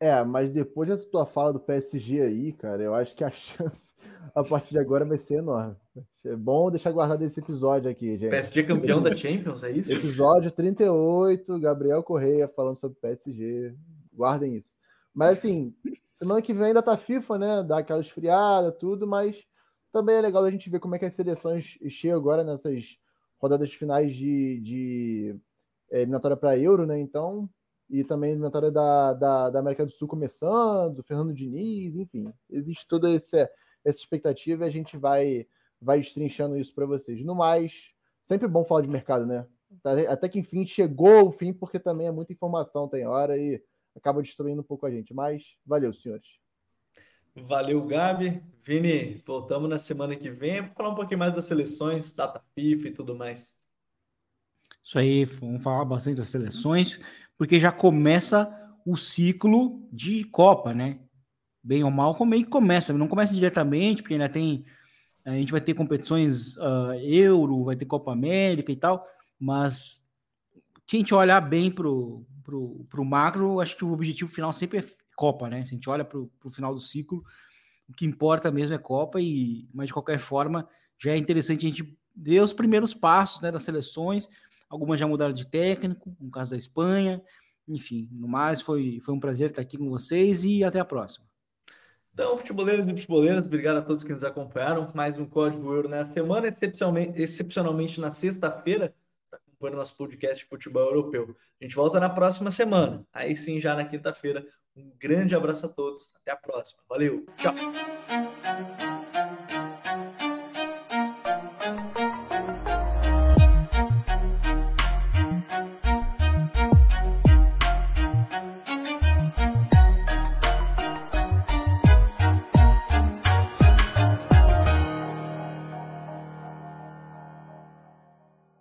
É, mas depois dessa tua fala do PSG aí, cara, eu acho que a chance a partir de agora vai ser enorme. É bom deixar guardado esse episódio aqui, gente. PSG campeão da Champions, é isso? Episódio 38, Gabriel Correia falando sobre PSG. Guardem isso. Mas assim, semana que vem ainda tá FIFA, né? Dá aquela esfriada, tudo, mas também é legal a gente ver como é que as seleções chegam agora nessas rodadas finais de, de é, eliminatória para Euro, né? Então, e também a eliminatória da, da, da, América do Sul começando, Fernando Diniz, enfim, existe toda essa, essa expectativa e a gente vai, vai destrinchando isso para vocês. No mais, sempre bom falar de mercado, né? Até que enfim chegou o fim, porque também é muita informação, tem hora e acaba destruindo um pouco a gente. Mas valeu, senhores. Valeu, Gabi. Vini, voltamos na semana que vem para falar um pouquinho mais das seleções, data FIFA e tudo mais. Isso aí, vamos falar bastante das seleções porque já começa o ciclo de Copa, né? Bem ou mal, como é que começa? Não começa diretamente, porque ainda tem. A gente vai ter competições uh, Euro, vai ter Copa América e tal, mas se a gente olhar bem pro, pro, pro macro, acho que o objetivo final sempre é Copa, né? Se a gente olha pro, pro final do ciclo, o que importa mesmo é Copa, e mas de qualquer forma, já é interessante a gente dê os primeiros passos né, das seleções. Algumas já mudaram de técnico, no caso da Espanha. Enfim, no mais, foi, foi um prazer estar aqui com vocês e até a próxima. Então, futeboleiros e futeboleiras, obrigado a todos que nos acompanharam. Mais um Código Euro nessa semana, excepcionalmente, excepcionalmente na sexta-feira, está acompanhando nosso podcast de futebol europeu. A gente volta na próxima semana. Aí sim, já na quinta-feira. Um grande abraço a todos. Até a próxima. Valeu. Tchau.